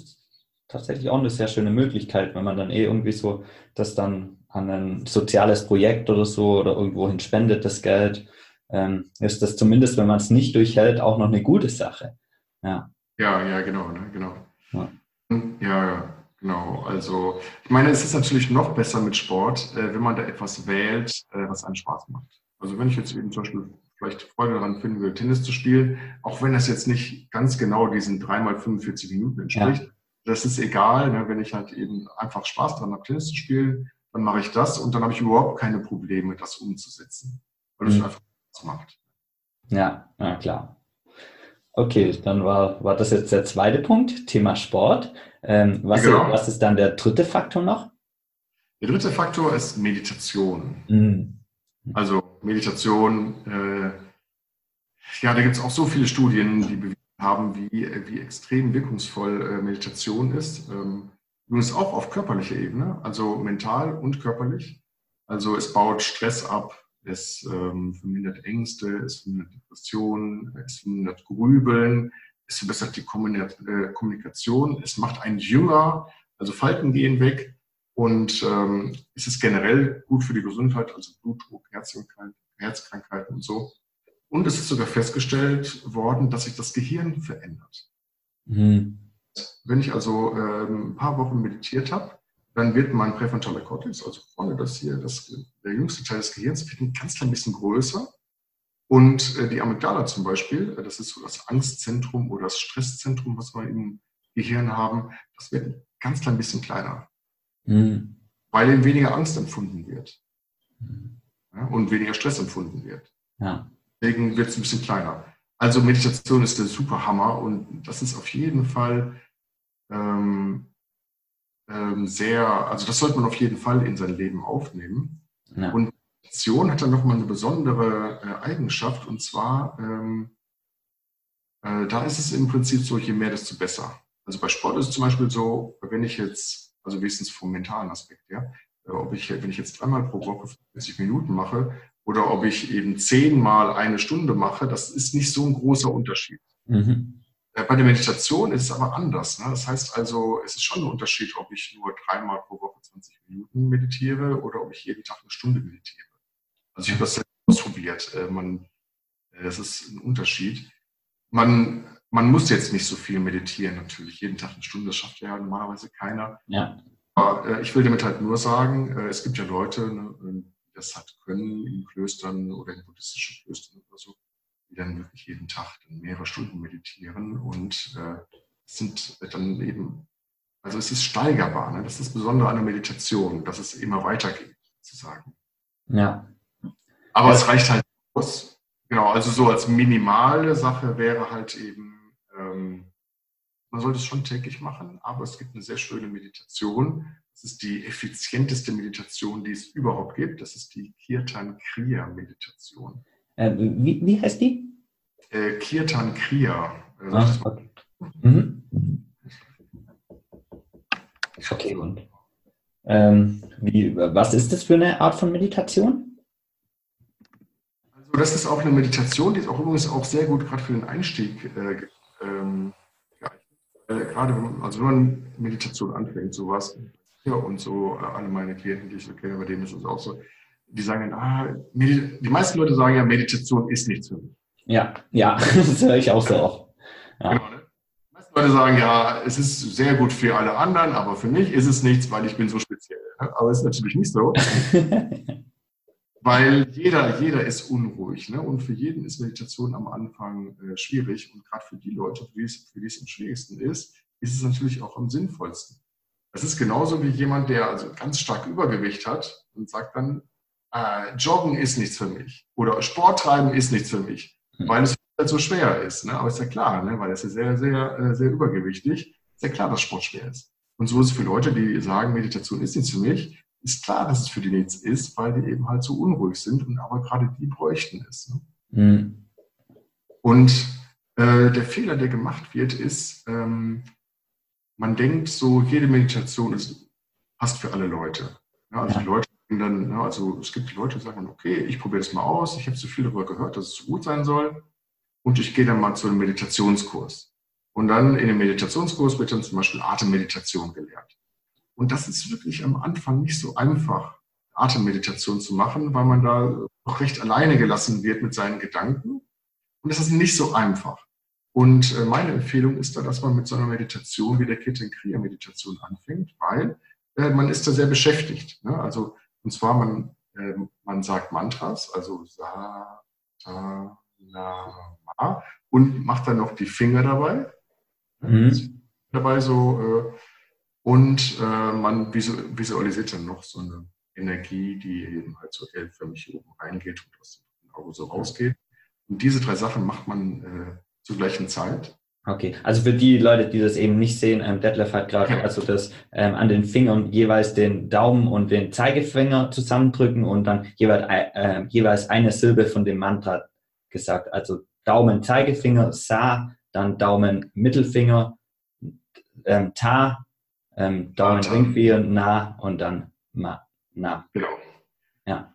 tatsächlich auch eine sehr schöne Möglichkeit, wenn man dann eh irgendwie so das dann an ein soziales Projekt oder so oder irgendwohin spendet, das Geld, ähm, ist das zumindest, wenn man es nicht durchhält, auch noch eine gute Sache. Ja, ja, ja genau, ne? genau. Ja. ja, genau. Also, ich meine, es ist natürlich noch besser mit Sport, äh, wenn man da etwas wählt, äh, was einen Spaß macht. Also, wenn ich jetzt eben zum Beispiel vielleicht Freude daran finden will, Tennis zu spielen, auch wenn das jetzt nicht ganz genau diesen dreimal 45 Minuten entspricht, ja das ist egal, ne? wenn ich halt eben einfach Spaß dran habe, Tennis zu spielen, dann mache ich das und dann habe ich überhaupt keine Probleme, das umzusetzen, weil es mhm. einfach Spaß macht. Ja, ja, klar. Okay, dann war, war das jetzt der zweite Punkt, Thema Sport. Ähm, was, genau. ist, was ist dann der dritte Faktor noch? Der dritte Faktor ist Meditation. Mhm. Also Meditation, äh, ja, da gibt es auch so viele Studien, die bewiesen haben, wie, wie extrem wirkungsvoll äh, Meditation ist. Ähm, nun ist auch auf körperlicher Ebene, also mental und körperlich. Also es baut Stress ab, es ähm, vermindert Ängste, es vermindert Depressionen, es vermindert Grübeln, es verbessert die äh, Kommunikation, es macht einen jünger, also Falten gehen weg und ähm, es ist generell gut für die Gesundheit, also Blutdruck, Herzkrankheiten, Herzkrankheiten und so. Und es ist sogar festgestellt worden, dass sich das Gehirn verändert. Mhm. Wenn ich also ähm, ein paar Wochen meditiert habe, dann wird mein präfrontaler Kortex, also vorne das hier, das, der jüngste Teil des Gehirns, wird ein ganz klein bisschen größer. Und äh, die Amygdala zum Beispiel, äh, das ist so das Angstzentrum oder das Stresszentrum, was wir im Gehirn haben, das wird ein ganz klein bisschen kleiner. Mhm. Weil eben weniger Angst empfunden wird. Mhm. Ja, und weniger Stress empfunden wird. Ja. Deswegen wird es ein bisschen kleiner. Also Meditation ist der super Hammer und das ist auf jeden Fall ähm, ähm, sehr, also das sollte man auf jeden Fall in sein Leben aufnehmen. Ja. Und Meditation hat dann nochmal eine besondere äh, Eigenschaft und zwar, ähm, äh, da ist es im Prinzip so, je mehr, desto besser. Also bei Sport ist es zum Beispiel so, wenn ich jetzt, also wenigstens vom mentalen Aspekt, ja, äh, ob ich, wenn ich jetzt dreimal pro Woche 50 Minuten mache oder ob ich eben zehnmal eine Stunde mache, das ist nicht so ein großer Unterschied. Mhm. Äh, bei der Meditation ist es aber anders. Ne? Das heißt also, es ist schon ein Unterschied, ob ich nur dreimal pro Woche 20 Minuten meditiere oder ob ich jeden Tag eine Stunde meditiere. Also ich habe das selbst ausprobiert. Äh, man, äh, das ist ein Unterschied. Man, man muss jetzt nicht so viel meditieren, natürlich. Jeden Tag eine Stunde, das schafft ja normalerweise keiner. Ja. Aber ich will damit halt nur sagen, es gibt ja Leute, ne, die das halt können in Klöstern oder in buddhistischen Klöstern oder so die dann wirklich jeden Tag dann mehrere Stunden meditieren und äh, sind dann eben, also es ist steigerbar. Ne? Das ist das Besondere an der Meditation, dass es immer weitergeht, sozusagen. Ja. Aber ja. es reicht halt aus. Genau, also so als minimale Sache wäre halt eben, ähm, man sollte es schon täglich machen, aber es gibt eine sehr schöne Meditation. Das ist die effizienteste Meditation, die es überhaupt gibt. Das ist die Kirtan Kriya Meditation. Äh, wie, wie heißt die? Äh, Kirtan Kriya. Äh, Ach, okay. Mhm. okay, und ähm, wie, was ist das für eine Art von Meditation? Das ist auch eine Meditation, die ist auch übrigens auch sehr gut gerade für den Einstieg äh, ähm, äh, gerade wenn man, also wenn man Meditation anfängt, sowas, ja, und so äh, alle meine Klienten, die ich so kenne, bei denen ist es auch so, die sagen ah, die meisten Leute sagen ja, Meditation ist nichts für mich. Ja, ja, das höre ich auch so oft. Ja. Genau, ne? Die meisten Leute sagen ja, es ist sehr gut für alle anderen, aber für mich ist es nichts, weil ich bin so speziell. Ne? Aber es ist natürlich nicht so. weil jeder, jeder ist unruhig. Ne? Und für jeden ist Meditation am Anfang äh, schwierig. Und gerade für die Leute, für die, es, für die es am schwierigsten ist, ist es natürlich auch am sinnvollsten. Das ist genauso wie jemand, der also ganz stark Übergewicht hat und sagt dann, äh, Joggen ist nichts für mich oder Sport treiben ist nichts für mich, hm. weil es halt so schwer ist. Ne? Aber ist ja klar, ne? weil es ist ja sehr, sehr, äh, sehr übergewichtig. Ist ja klar, dass Sport schwer ist. Und so ist es für Leute, die sagen, Meditation ist nichts für mich, ist klar, dass es für die nichts ist, weil die eben halt so unruhig sind und aber gerade die bräuchten es. Ne? Mhm. Und äh, der Fehler, der gemacht wird, ist, ähm, man denkt so, jede Meditation ist, passt für alle Leute. Ja, also ja. die Leute dann, ja, also es gibt Leute, die sagen, okay, ich probiere das mal aus, ich habe so viel darüber gehört, dass es so gut sein soll und ich gehe dann mal zu einem Meditationskurs. Und dann in dem Meditationskurs wird dann zum Beispiel Atemmeditation gelehrt. Und das ist wirklich am Anfang nicht so einfach, Atemmeditation zu machen, weil man da auch recht alleine gelassen wird mit seinen Gedanken. Und das ist nicht so einfach. Und äh, meine Empfehlung ist da, dass man mit so einer Meditation wie der Kirtan Kriya Meditation anfängt, weil äh, man ist da sehr beschäftigt. Ne? Also und zwar, man, äh, man sagt Mantras, also Sa, Ta, Na, Ma, und macht dann noch die Finger dabei. Mhm. Dabei so, äh, und äh, man visualisiert dann noch so eine Energie, die eben halt so für mich hier oben reingeht und aus dem Auge so rausgeht. Und diese drei Sachen macht man äh, zur gleichen Zeit. Okay, also für die Leute, die das eben nicht sehen, ähm, Detlef hat gerade also das ähm, an den Fingern jeweils den Daumen und den Zeigefinger zusammendrücken und dann jeweils, äh, jeweils eine Silbe von dem Mantra gesagt. Also Daumen, Zeigefinger, Sa, dann Daumen, Mittelfinger, ähm, Ta, ähm, Daumen, Ringfinger, Na und dann Ma, Na. Genau. Ja.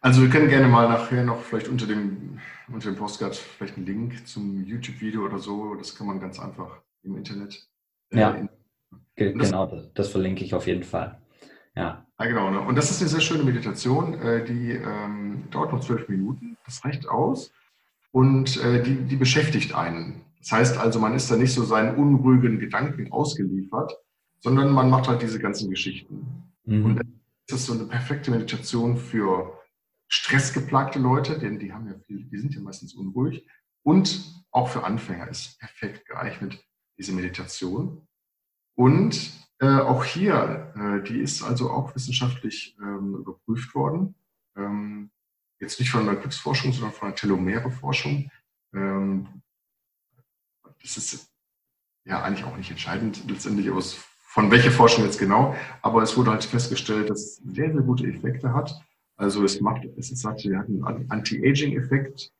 Also wir können gerne mal nachher noch vielleicht unter dem, unter dem Postcard vielleicht einen Link zum YouTube-Video oder so. Das kann man ganz einfach im Internet. Äh, ja, in, genau, das, das, verlinke ich auf jeden Fall. Ja. Ja, genau. Ne? Und das ist eine sehr schöne Meditation, äh, die ähm, dauert noch zwölf Minuten. Das reicht aus. Und äh, die, die beschäftigt einen. Das heißt also, man ist da nicht so seinen unruhigen Gedanken ausgeliefert, sondern man macht halt diese ganzen Geschichten. Mhm. Und das ist so eine perfekte Meditation für stressgeplagte Leute, denn die haben ja viel, die sind ja meistens unruhig. Und auch für Anfänger ist perfekt geeignet, diese Meditation. Und äh, auch hier, äh, die ist also auch wissenschaftlich ähm, überprüft worden. Ähm, jetzt nicht von der Glücksforschung, sondern von der Telomere-Forschung. Ähm, das ist ja eigentlich auch nicht entscheidend letztendlich aus von welcher Forschung jetzt genau, aber es wurde halt festgestellt, dass es sehr, sehr gute Effekte hat. Also es macht, es sagt, hat einen Anti-Aging-Effekt,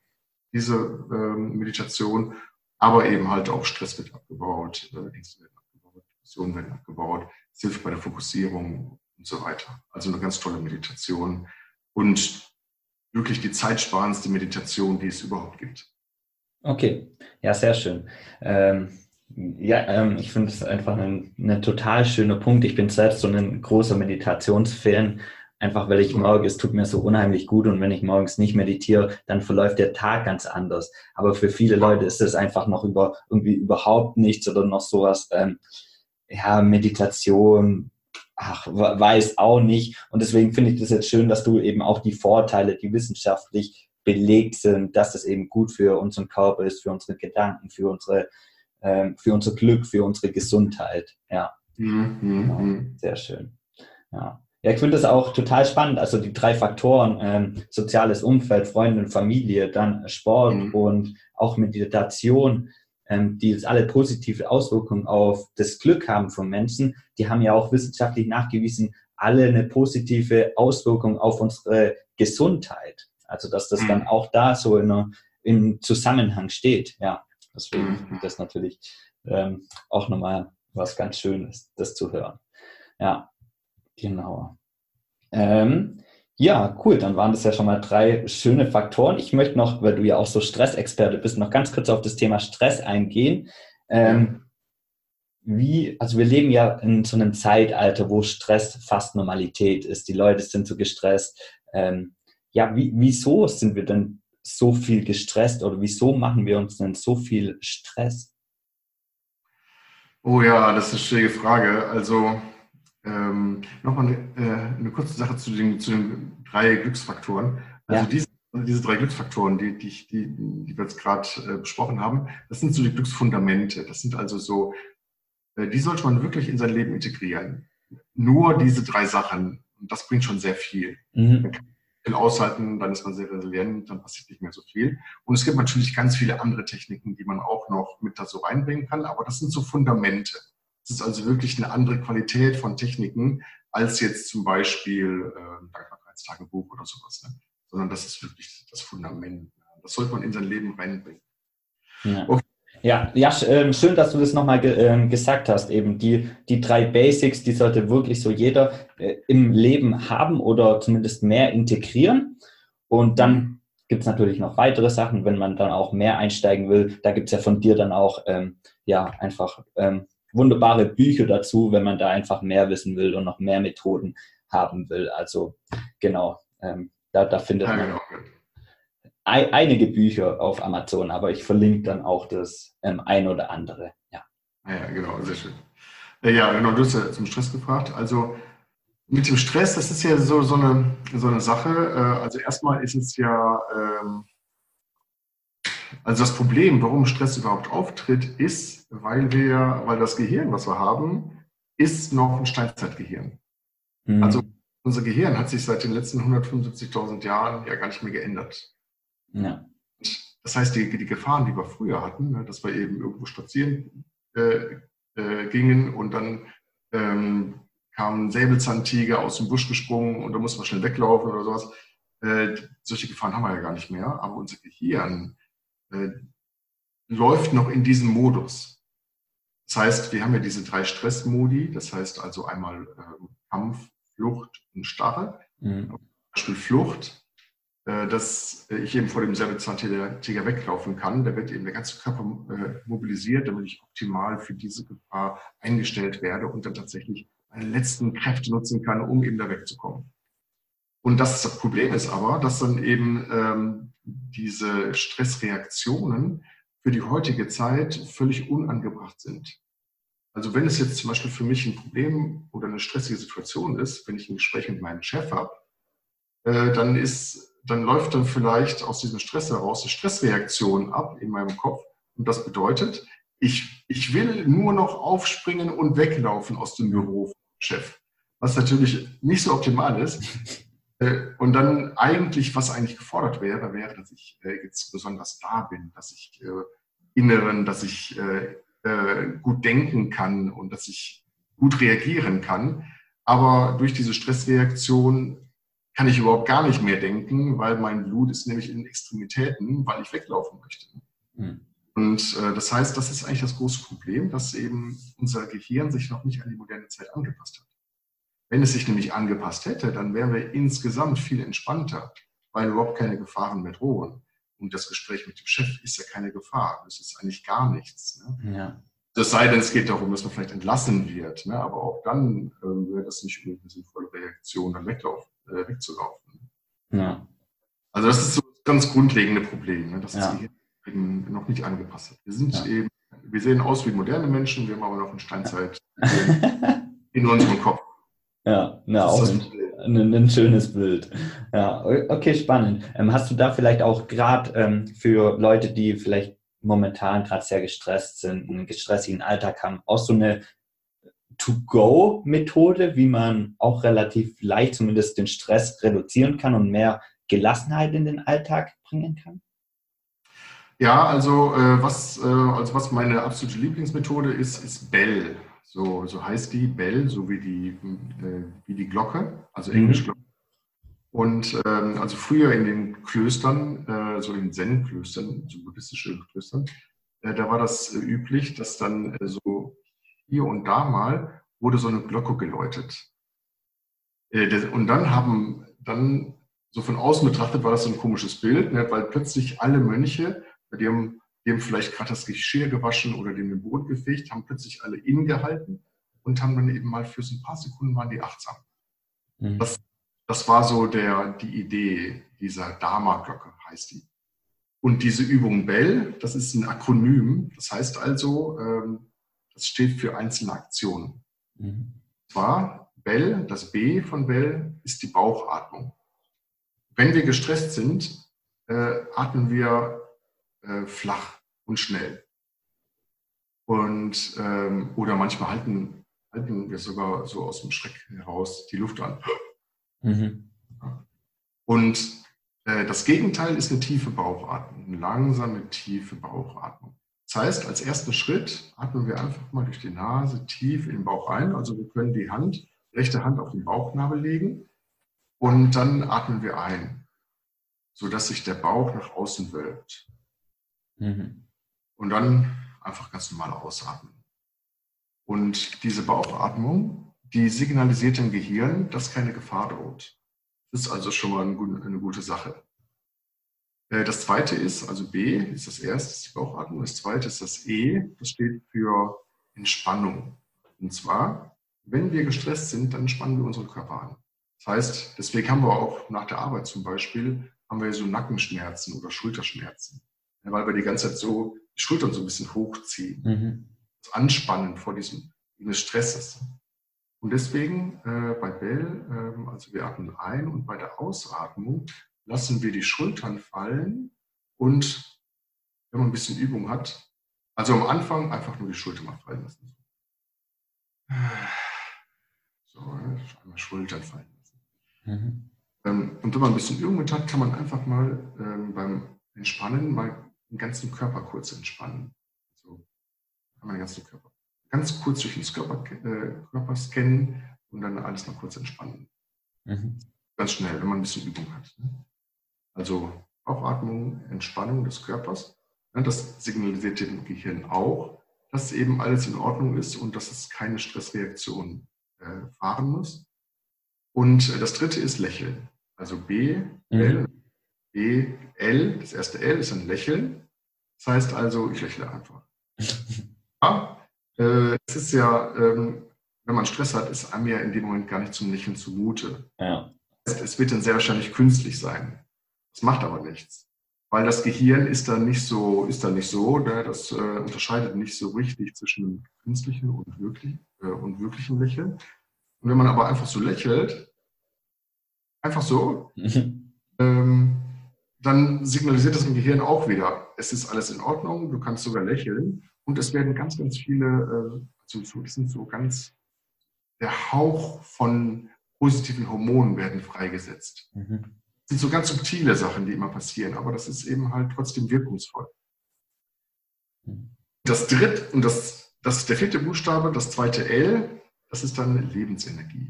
diese ähm, Meditation, aber eben halt auch Stress wird abgebaut, äh, Ängste werden abgebaut, Depressionen werden abgebaut, es hilft bei der Fokussierung und so weiter. Also eine ganz tolle Meditation und wirklich die zeitsparendste Meditation, die es überhaupt gibt. Okay, ja, sehr schön. Ähm, ja, ähm, ich finde es einfach ein, ein, total schöner Punkt. Ich bin selbst so ein großer Meditationsfan, einfach weil ich morgens, es tut mir so unheimlich gut und wenn ich morgens nicht meditiere, dann verläuft der Tag ganz anders. Aber für viele Leute ist es einfach noch über irgendwie überhaupt nichts oder noch sowas, ähm, ja, Meditation, ach, weiß auch nicht. Und deswegen finde ich das jetzt schön, dass du eben auch die Vorteile, die wissenschaftlich belegt sind, dass es eben gut für unseren Körper ist, für unsere Gedanken, für unsere, ähm, für unser Glück, für unsere Gesundheit. Ja. Mhm. Genau. Mhm. Sehr schön. Ja. Ja, ich finde das auch total spannend. Also die drei Faktoren, ähm, soziales Umfeld, Freunde und Familie, dann Sport mhm. und auch Meditation, ähm, die jetzt alle positive Auswirkungen auf das Glück haben von Menschen, die haben ja auch wissenschaftlich nachgewiesen, alle eine positive Auswirkung auf unsere Gesundheit. Also dass das dann mhm. auch da so in einer, im Zusammenhang steht. Ja, deswegen mhm. ist das natürlich ähm, auch nochmal was ganz Schönes, das zu hören. Ja, genau. Ähm, ja, cool. Dann waren das ja schon mal drei schöne Faktoren. Ich möchte noch, weil du ja auch so Stressexperte bist, noch ganz kurz auf das Thema Stress eingehen. Ähm, wie, also wir leben ja in so einem Zeitalter, wo Stress fast Normalität ist. Die Leute sind so gestresst. Ähm, ja, wie, wieso sind wir denn so viel gestresst oder wieso machen wir uns denn so viel Stress? Oh ja, das ist eine schwierige Frage. Also ähm, Nochmal eine, äh, eine, kurze Sache zu den, zu den drei Glücksfaktoren. Also ja. diese, diese drei Glücksfaktoren, die, die, die, die wir jetzt gerade äh, besprochen haben, das sind so die Glücksfundamente. Das sind also so, äh, die sollte man wirklich in sein Leben integrieren. Nur diese drei Sachen, das bringt schon sehr viel. Mhm viel aushalten, dann ist man sehr resilient, dann passiert nicht mehr so viel. Und es gibt natürlich ganz viele andere Techniken, die man auch noch mit da so reinbringen kann, aber das sind so Fundamente. Es ist also wirklich eine andere Qualität von Techniken als jetzt zum Beispiel äh, Dankbarkeitstagebuch oder sowas. Ne? Sondern das ist wirklich das Fundament. Das sollte man in sein Leben reinbringen. Ja. Okay. Ja, ja, ähm, schön, dass du das nochmal ge ähm, gesagt hast. Eben die, die drei Basics, die sollte wirklich so jeder äh, im Leben haben oder zumindest mehr integrieren. Und dann gibt es natürlich noch weitere Sachen, wenn man dann auch mehr einsteigen will. Da gibt es ja von dir dann auch ähm, ja einfach ähm, wunderbare Bücher dazu, wenn man da einfach mehr wissen will und noch mehr Methoden haben will. Also genau, ähm, da, da findet man genau. Ein, einige Bücher auf Amazon, aber ich verlinke dann auch das ähm, ein oder andere. Ja. ja, genau, sehr schön. Ja, genau, du hast ja zum Stress gefragt. Also mit dem Stress, das ist ja so, so, eine, so eine Sache. Äh, also erstmal ist es ja ähm, also das Problem, warum Stress überhaupt auftritt, ist, weil wir, weil das Gehirn, was wir haben, ist noch ein Steinzeitgehirn. Mhm. Also unser Gehirn hat sich seit den letzten 175.000 Jahren ja gar nicht mehr geändert. Ja. Das heißt, die, die Gefahren, die wir früher hatten, ne, dass wir eben irgendwo spazieren äh, äh, gingen und dann ähm, kam ein Säbelzahntiger aus dem Busch gesprungen und da mussten wir schnell weglaufen oder sowas. Äh, solche Gefahren haben wir ja gar nicht mehr. Aber unser Gehirn äh, läuft noch in diesem Modus. Das heißt, wir haben ja diese drei Stressmodi, das heißt also einmal äh, Kampf, Flucht und Starre. Mhm. Zum Beispiel Flucht, dass ich eben vor dem Säbelzahntiger weglaufen kann. Da wird eben der ganze Körper äh, mobilisiert, damit ich optimal für diese Gefahr eingestellt werde und dann tatsächlich meine letzten Kräfte nutzen kann, um eben da wegzukommen. Und das, das Problem ist aber, dass dann eben ähm, diese Stressreaktionen für die heutige Zeit völlig unangebracht sind. Also wenn es jetzt zum Beispiel für mich ein Problem oder eine stressige Situation ist, wenn ich ein Gespräch mit meinem Chef habe, äh, dann ist, dann läuft dann vielleicht aus diesem Stress heraus eine Stressreaktion ab in meinem Kopf. Und das bedeutet, ich, ich will nur noch aufspringen und weglaufen aus dem Büro Chef. Was natürlich nicht so optimal ist. Äh, und dann eigentlich, was eigentlich gefordert wäre, wäre, dass ich äh, jetzt besonders da bin, dass ich äh, inneren, dass ich gut denken kann und dass ich gut reagieren kann. Aber durch diese Stressreaktion kann ich überhaupt gar nicht mehr denken, weil mein Blut ist nämlich in Extremitäten, weil ich weglaufen möchte. Mhm. Und äh, das heißt, das ist eigentlich das große Problem, dass eben unser Gehirn sich noch nicht an die moderne Zeit angepasst hat. Wenn es sich nämlich angepasst hätte, dann wären wir insgesamt viel entspannter, weil überhaupt keine Gefahren mehr drohen. Und das Gespräch mit dem Chef ist ja keine Gefahr. Das ist eigentlich gar nichts. Ne? Ja. Das sei denn, es geht darum, dass man vielleicht entlassen wird. Ne? Aber auch dann äh, wäre das nicht eine sinnvolle Reaktion, dann weglaufen, äh, wegzulaufen. Ja. Also das ist so das ganz grundlegende Problem, ne? dass ja. das eben noch nicht angepasst hat. Wir sind ja. eben, wir sehen aus wie moderne Menschen, wir haben aber noch eine Steinzeit in unserem Kopf. Ja, na, auch ein, ein, ein, schönes Bild. Ja, okay, spannend. Ähm, hast du da vielleicht auch gerade ähm, für Leute, die vielleicht momentan gerade sehr gestresst sind, einen gestressigen Alltag haben, auch so eine To-Go-Methode, wie man auch relativ leicht zumindest den Stress reduzieren kann und mehr Gelassenheit in den Alltag bringen kann? Ja, also, äh, was, äh, also was meine absolute Lieblingsmethode ist, ist Bell. So, so heißt die Bell, so wie die, äh, wie die Glocke, also Englisch Glocke. Mhm. Und ähm, also früher in den Klöstern, äh, so in Zen-Klöstern, so buddhistischen Klöstern, äh, da war das äh, üblich, dass dann äh, so hier und da mal wurde so eine Glocke geläutet. Äh, und dann haben, dann so von außen betrachtet war das so ein komisches Bild, ne, weil plötzlich alle Mönche, die haben dem vielleicht gerade das Geschirr gewaschen oder dem ein Brot gefegt, haben plötzlich alle innegehalten und haben dann eben mal für so ein paar Sekunden waren die achtsam. Mhm. Das, das war so der, die Idee dieser Dharma-Glocke, heißt die. Und diese Übung Bell, das ist ein Akronym. Das heißt also, ähm, das steht für einzelne Aktionen. Mhm. Zwar Bell, das B von Bell ist die Bauchatmung. Wenn wir gestresst sind, äh, atmen wir äh, flach und schnell. Und, ähm, oder manchmal halten, halten wir sogar so aus dem Schreck heraus die Luft an. Mhm. Und äh, das Gegenteil ist eine tiefe Bauchatmung, eine langsame, tiefe Bauchatmung. Das heißt, als ersten Schritt atmen wir einfach mal durch die Nase tief in den Bauch ein. Also wir können die Hand, rechte Hand auf den Bauchnabel legen und dann atmen wir ein, sodass sich der Bauch nach außen wölbt. Mhm. Und dann einfach ganz normal ausatmen. Und diese Bauchatmung, die signalisiert dem Gehirn, dass keine Gefahr droht. Das ist also schon mal eine gute Sache. Äh, das zweite ist, also B ist das erste, ist die Bauchatmung. Das zweite ist das E, das steht für Entspannung. Und zwar, wenn wir gestresst sind, dann spannen wir unseren Körper an. Das heißt, deswegen haben wir auch nach der Arbeit zum Beispiel, haben wir so Nackenschmerzen oder Schulterschmerzen weil wir die ganze Zeit so die Schultern so ein bisschen hochziehen. Mhm. Das Anspannen vor diesem, diesem Stresses. Und deswegen äh, bei Bell, äh, also wir atmen ein und bei der Ausatmung lassen wir die Schultern fallen und wenn man ein bisschen Übung hat, also am Anfang einfach nur die Schultern mal fallen lassen. So, einmal Schultern fallen lassen. Mhm. Ähm, und wenn man ein bisschen Übung hat, kann man einfach mal ähm, beim Entspannen mal den ganzen Körper kurz entspannen. So, kann man den ganzen Körper ganz kurz durch den Körper, äh, Körper scannen und dann alles mal kurz entspannen. Mhm. Ganz schnell, wenn man ein bisschen Übung hat. Ne? Also Bauchatmung, Entspannung des Körpers. Das signalisiert dem Gehirn auch, dass eben alles in Ordnung ist und dass es keine Stressreaktion äh, fahren muss. Und äh, das dritte ist Lächeln. Also B, mhm. L, B, L, das erste L ist ein Lächeln. Das heißt also, ich lächle einfach. ja, äh, es ist ja, ähm, wenn man Stress hat, ist einem ja in dem Moment gar nicht zum Lächeln zumute. Ja. Es wird dann sehr wahrscheinlich künstlich sein. Das macht aber nichts. Weil das Gehirn ist dann nicht so, ist dann nicht so, ne? das äh, unterscheidet nicht so richtig zwischen künstlichen und, wirklich, äh, und wirklichen Lächeln. Und wenn man aber einfach so lächelt, einfach so, ähm, dann signalisiert das im Gehirn auch wieder, es ist alles in Ordnung, du kannst sogar lächeln. Und es werden ganz, ganz viele, also so, das sind so ganz, der Hauch von positiven Hormonen werden freigesetzt. Mhm. Das sind so ganz subtile Sachen, die immer passieren, aber das ist eben halt trotzdem wirkungsvoll. Das dritte, und das, das der vierte Buchstabe, das zweite L, das ist dann Lebensenergie.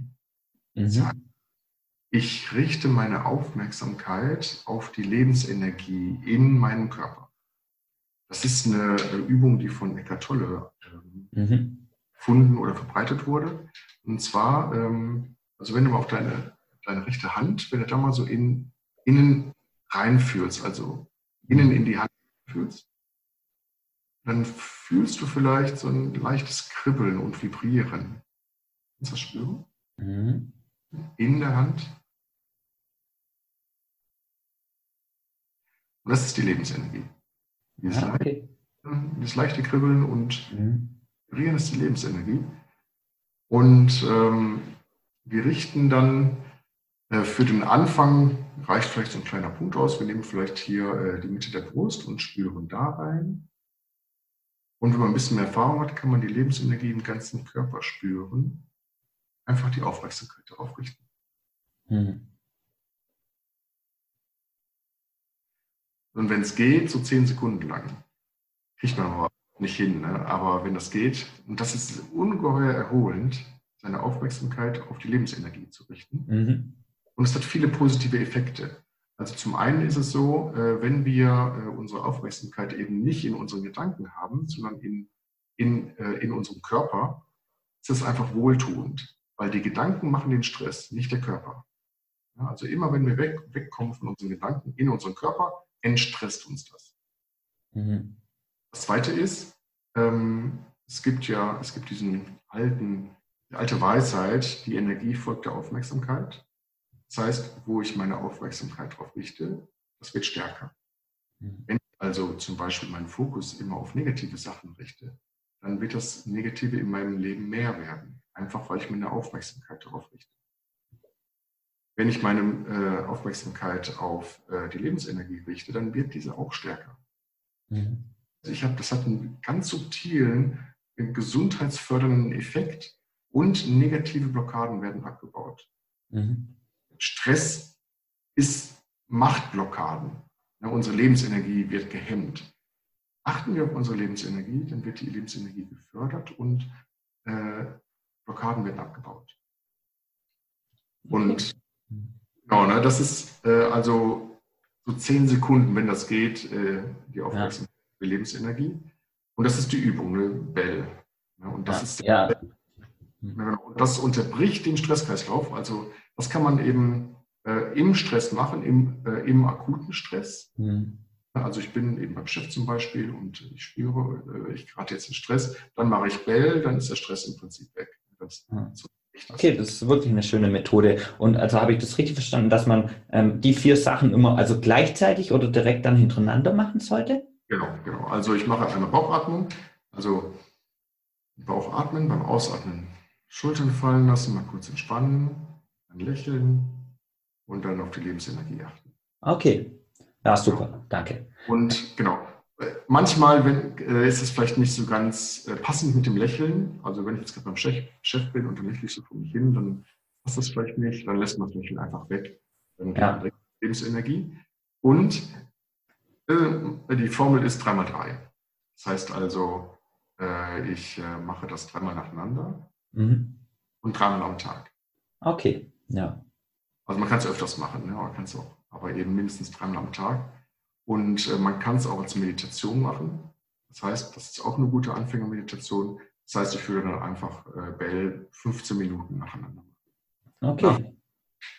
Mhm. Ich richte meine Aufmerksamkeit auf die Lebensenergie in meinem Körper. Das ist eine Übung, die von Eckart Tolle ähm, mhm. gefunden oder verbreitet wurde. Und zwar, ähm, also wenn du mal auf deine, deine rechte Hand, wenn du da mal so in, innen reinfühlst, also innen in die Hand fühlst, dann fühlst du vielleicht so ein leichtes Kribbeln und Vibrieren. Kannst du das spüren? Mhm. In der Hand. Und das ist die Lebensenergie. Dieses, ja, okay. leichte, dieses leichte Kribbeln und mhm. Vibrieren ist die Lebensenergie. Und ähm, wir richten dann äh, für den Anfang, reicht vielleicht so ein kleiner Punkt aus. Wir nehmen vielleicht hier äh, die Mitte der Brust und spüren da rein. Und wenn man ein bisschen mehr Erfahrung hat, kann man die Lebensenergie im ganzen Körper spüren. Einfach die Aufmerksamkeit darauf richten. Mhm. Und wenn es geht, so zehn Sekunden lang. Kriegt man aber nicht hin, ne? aber wenn das geht, und das ist ungeheuer erholend, seine Aufmerksamkeit auf die Lebensenergie zu richten. Mhm. Und es hat viele positive Effekte. Also zum einen ist es so, äh, wenn wir äh, unsere Aufmerksamkeit eben nicht in unseren Gedanken haben, sondern in, in, äh, in unserem Körper, ist es einfach wohltuend, weil die Gedanken machen den Stress, nicht der Körper. also immer wenn wir weg, wegkommen von unseren Gedanken in unseren Körper, entstresst uns das. Mhm. Das zweite ist, ähm, es gibt ja, es gibt diesen alten, die alte Weisheit, die Energie folgt der Aufmerksamkeit. Das heißt, wo ich meine Aufmerksamkeit darauf richte, das wird stärker. Mhm. Wenn ich also zum Beispiel meinen Fokus immer auf negative Sachen richte, dann wird das Negative in meinem Leben mehr werden. Einfach weil ich meine Aufmerksamkeit darauf richte. Wenn ich meine äh, Aufmerksamkeit auf äh, die Lebensenergie richte, dann wird diese auch stärker. Mhm. Also ich habe, das hat einen ganz subtilen, gesundheitsfördernden Effekt und negative Blockaden werden abgebaut. Mhm. Stress ist Machtblockaden. Ja, unsere Lebensenergie wird gehemmt. Achten wir auf unsere Lebensenergie, dann wird die Lebensenergie gefördert und äh, Blockaden werden abgebaut. Und Genau, ne, das ist äh, also so zehn Sekunden, wenn das geht, äh, die Aufmerksamkeit ja. für Lebensenergie. Und das ist die Übung, ne? Bell. Ne, und das ja. ist ja. Genau. Und das unterbricht den Stresskreislauf. Also das kann man eben äh, im Stress machen, im, äh, im akuten Stress. Mhm. Also ich bin eben beim Chef zum Beispiel und ich spüre, äh, ich gerade jetzt in Stress, dann mache ich Bell, dann ist der Stress im Prinzip weg. Das, mhm. so Okay, das ist wirklich eine schöne Methode. Und also habe ich das richtig verstanden, dass man ähm, die vier Sachen immer also gleichzeitig oder direkt dann hintereinander machen sollte? Genau, genau. Also ich mache eine Bauchatmung. Also Bauch atmen, beim Ausatmen Schultern fallen lassen, mal kurz entspannen, dann lächeln und dann auf die Lebensenergie achten. Okay, ja, super, danke. Und genau, manchmal wenn, äh, ist es vielleicht nicht so ganz äh, passend mit dem Lächeln. Also wenn ich jetzt gerade beim Chef, Chef bin und dann lächle ich so vor mich hin, dann passt das vielleicht nicht. Dann lässt man das Lächeln einfach weg. Dann ja. Lebensenergie. Und äh, die Formel ist 3x3. Das heißt also, äh, ich äh, mache das dreimal nacheinander mhm. und dreimal am Tag. Okay, ja. Also man kann es öfters machen, ne? man kann es auch, aber eben mindestens dreimal am Tag. Und äh, man kann es auch als Meditation machen. Das heißt, das ist auch eine gute Anfängermeditation. Das heißt, ich würde dann einfach äh, Bell 15 Minuten nacheinander. Okay. Danach,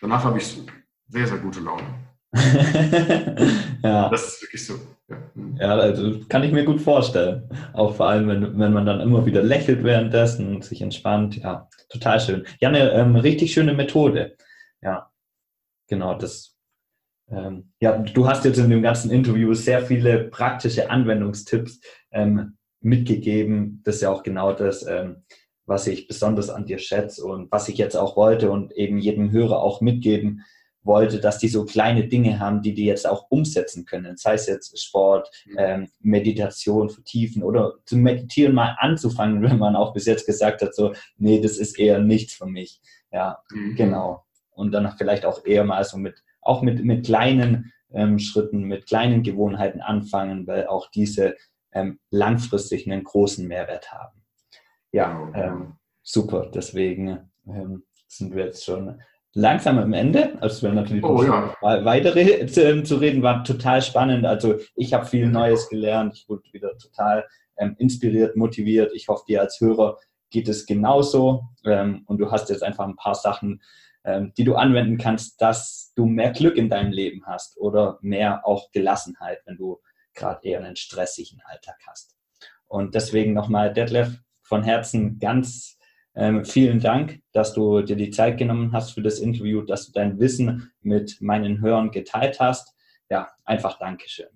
danach habe ich sehr, sehr gute Laune. ja. Das ist wirklich so. Ja. Mhm. ja, also kann ich mir gut vorstellen. Auch vor allem, wenn, wenn man dann immer wieder lächelt währenddessen und sich entspannt. Ja, total schön. Ja, eine ähm, richtig schöne Methode. Ja, genau, das. Ähm, ja, du hast jetzt in dem ganzen Interview sehr viele praktische Anwendungstipps ähm, mitgegeben. Das ist ja auch genau das, ähm, was ich besonders an dir schätze und was ich jetzt auch wollte und eben jedem Hörer auch mitgeben wollte, dass die so kleine Dinge haben, die die jetzt auch umsetzen können. Sei es jetzt Sport, mhm. ähm, Meditation vertiefen oder zu meditieren mal anzufangen, wenn man auch bis jetzt gesagt hat, so, nee, das ist eher nichts für mich. Ja, mhm. genau. Und dann vielleicht auch eher mal so mit, auch mit, mit kleinen ähm, Schritten, mit kleinen Gewohnheiten anfangen, weil auch diese ähm, langfristig einen großen Mehrwert haben. Ja, ähm, super. Deswegen ähm, sind wir jetzt schon langsam am Ende. Also wir natürlich oh, ja. weitere zu, zu, reden, war total spannend. Also ich habe viel Neues gelernt. Ich wurde wieder total ähm, inspiriert, motiviert. Ich hoffe, dir als Hörer geht es genauso. Ähm, und du hast jetzt einfach ein paar Sachen, ähm, die du anwenden kannst, dass du mehr Glück in deinem Leben hast oder mehr auch Gelassenheit, wenn du gerade eher einen stressigen Alltag hast. Und deswegen nochmal, Detlef, von Herzen ganz ähm, vielen Dank, dass du dir die Zeit genommen hast für das Interview, dass du dein Wissen mit meinen Hörern geteilt hast. Ja, einfach Dankeschön.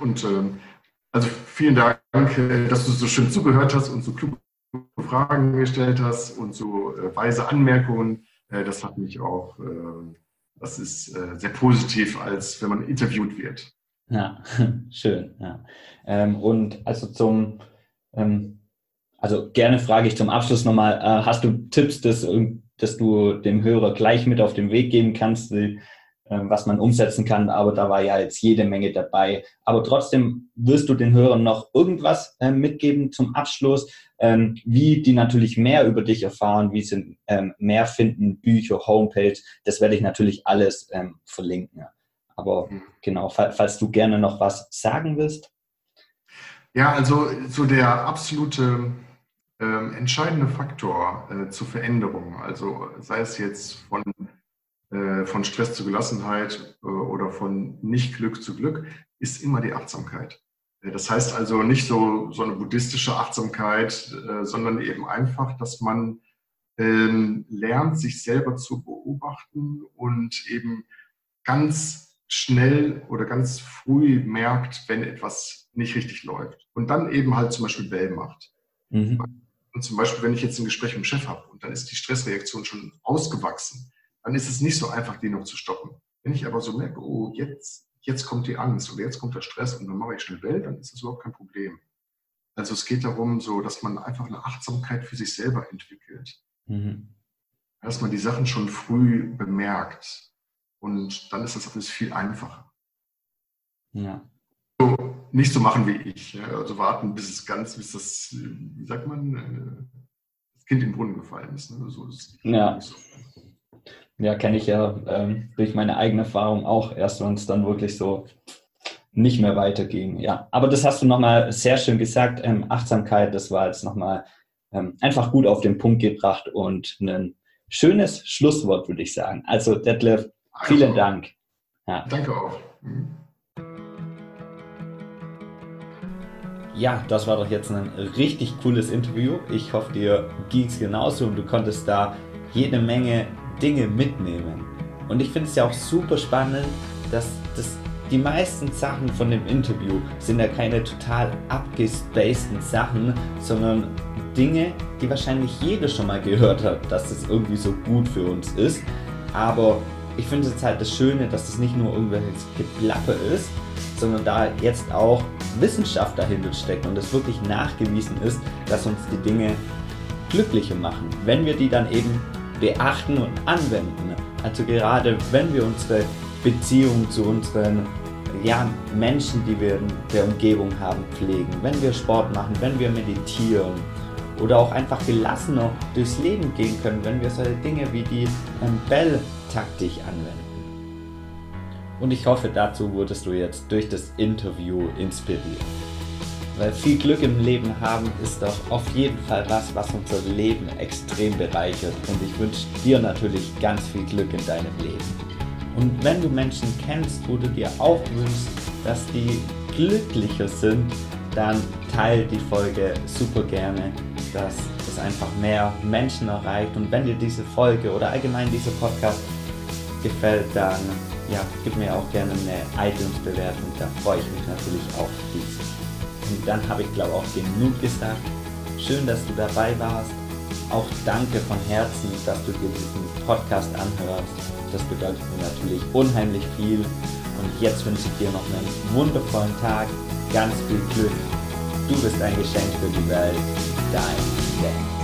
Und ähm, also vielen Dank, äh, dass du so schön zugehört hast und so kluge Fragen gestellt hast und so äh, weise Anmerkungen. Äh, das hat mich auch, äh, das ist sehr positiv, als wenn man interviewt wird. Ja, schön. Ja. Ähm, und also zum ähm, also gerne frage ich zum Abschluss nochmal, hast du Tipps, dass, dass du dem Hörer gleich mit auf den Weg geben kannst, die, was man umsetzen kann? Aber da war ja jetzt jede Menge dabei. Aber trotzdem wirst du den Hörern noch irgendwas äh, mitgeben zum Abschluss, ähm, wie die natürlich mehr über dich erfahren, wie sie ähm, mehr finden, Bücher, Homepage. Das werde ich natürlich alles ähm, verlinken. Aber mhm. genau, falls du gerne noch was sagen willst. Ja, also so der absolute ähm, entscheidende Faktor äh, zur Veränderung, also sei es jetzt von, von Stress zu Gelassenheit äh, oder von Nicht-Glück zu Glück, ist immer die Achtsamkeit. Äh, das heißt also nicht so, so eine buddhistische Achtsamkeit, äh, sondern eben einfach, dass man ähm, lernt, sich selber zu beobachten und eben ganz schnell oder ganz früh merkt, wenn etwas nicht richtig läuft. Und dann eben halt zum Beispiel Bell macht. Mhm. Und zum Beispiel, wenn ich jetzt ein Gespräch mit dem Chef habe und dann ist die Stressreaktion schon ausgewachsen, dann ist es nicht so einfach, die noch zu stoppen. Wenn ich aber so merke, oh, jetzt, jetzt kommt die Angst oder jetzt kommt der Stress und dann mache ich schnell Welt, dann ist das überhaupt kein Problem. Also es geht darum, so, dass man einfach eine Achtsamkeit für sich selber entwickelt. Mhm. Dass man die Sachen schon früh bemerkt. Und dann ist das alles viel einfacher. Ja nicht so machen wie ich. Also warten, bis es ganz, bis das, wie sagt man, äh, das Kind in den Brunnen gefallen ist. Ne? So ist ja. So. Ja, kenne ich ja ähm, durch meine eigene Erfahrung auch erst, wenn es dann wirklich so nicht mehr weiterging. Ja, aber das hast du nochmal sehr schön gesagt. Ähm, Achtsamkeit, das war jetzt nochmal ähm, einfach gut auf den Punkt gebracht und ein schönes Schlusswort, würde ich sagen. Also, Detlef, vielen also, Dank. Ja. Danke auch. Mhm. Ja, das war doch jetzt ein richtig cooles Interview. Ich hoffe, dir ging es genauso und du konntest da jede Menge Dinge mitnehmen. Und ich finde es ja auch super spannend, dass das, die meisten Sachen von dem Interview sind ja keine total abgespaceden Sachen, sondern Dinge, die wahrscheinlich jeder schon mal gehört hat, dass das irgendwie so gut für uns ist. Aber ich finde es halt das Schöne, dass das nicht nur irgendwelches Geplappe ist, sondern da jetzt auch Wissenschaft dahinter steckt und es wirklich nachgewiesen ist, dass uns die Dinge glücklicher machen, wenn wir die dann eben beachten und anwenden. Also gerade wenn wir unsere Beziehung zu unseren ja, Menschen, die wir in der Umgebung haben, pflegen, wenn wir Sport machen, wenn wir meditieren oder auch einfach gelassener durchs Leben gehen können, wenn wir solche Dinge wie die ähm, Bell-Taktik anwenden. Und ich hoffe, dazu wurdest du jetzt durch das Interview inspiriert. Weil viel Glück im Leben haben ist doch auf jeden Fall was, was unser Leben extrem bereichert. Und ich wünsche dir natürlich ganz viel Glück in deinem Leben. Und wenn du Menschen kennst, wo du dir auch wünschst, dass die glücklicher sind, dann teile die Folge super gerne, dass es einfach mehr Menschen erreicht. Und wenn dir diese Folge oder allgemein dieser Podcast gefällt, dann ja, gib mir auch gerne eine iTunes-Bewertung. Da freue ich mich natürlich auf diese. Und dann habe ich glaube auch genug gesagt. Schön, dass du dabei warst. Auch danke von Herzen, dass du dir diesen Podcast anhörst. Das bedeutet mir natürlich unheimlich viel. Und jetzt wünsche ich dir noch einen wundervollen Tag, ganz viel Glück. Du bist ein Geschenk für die Welt. Dein Dennis.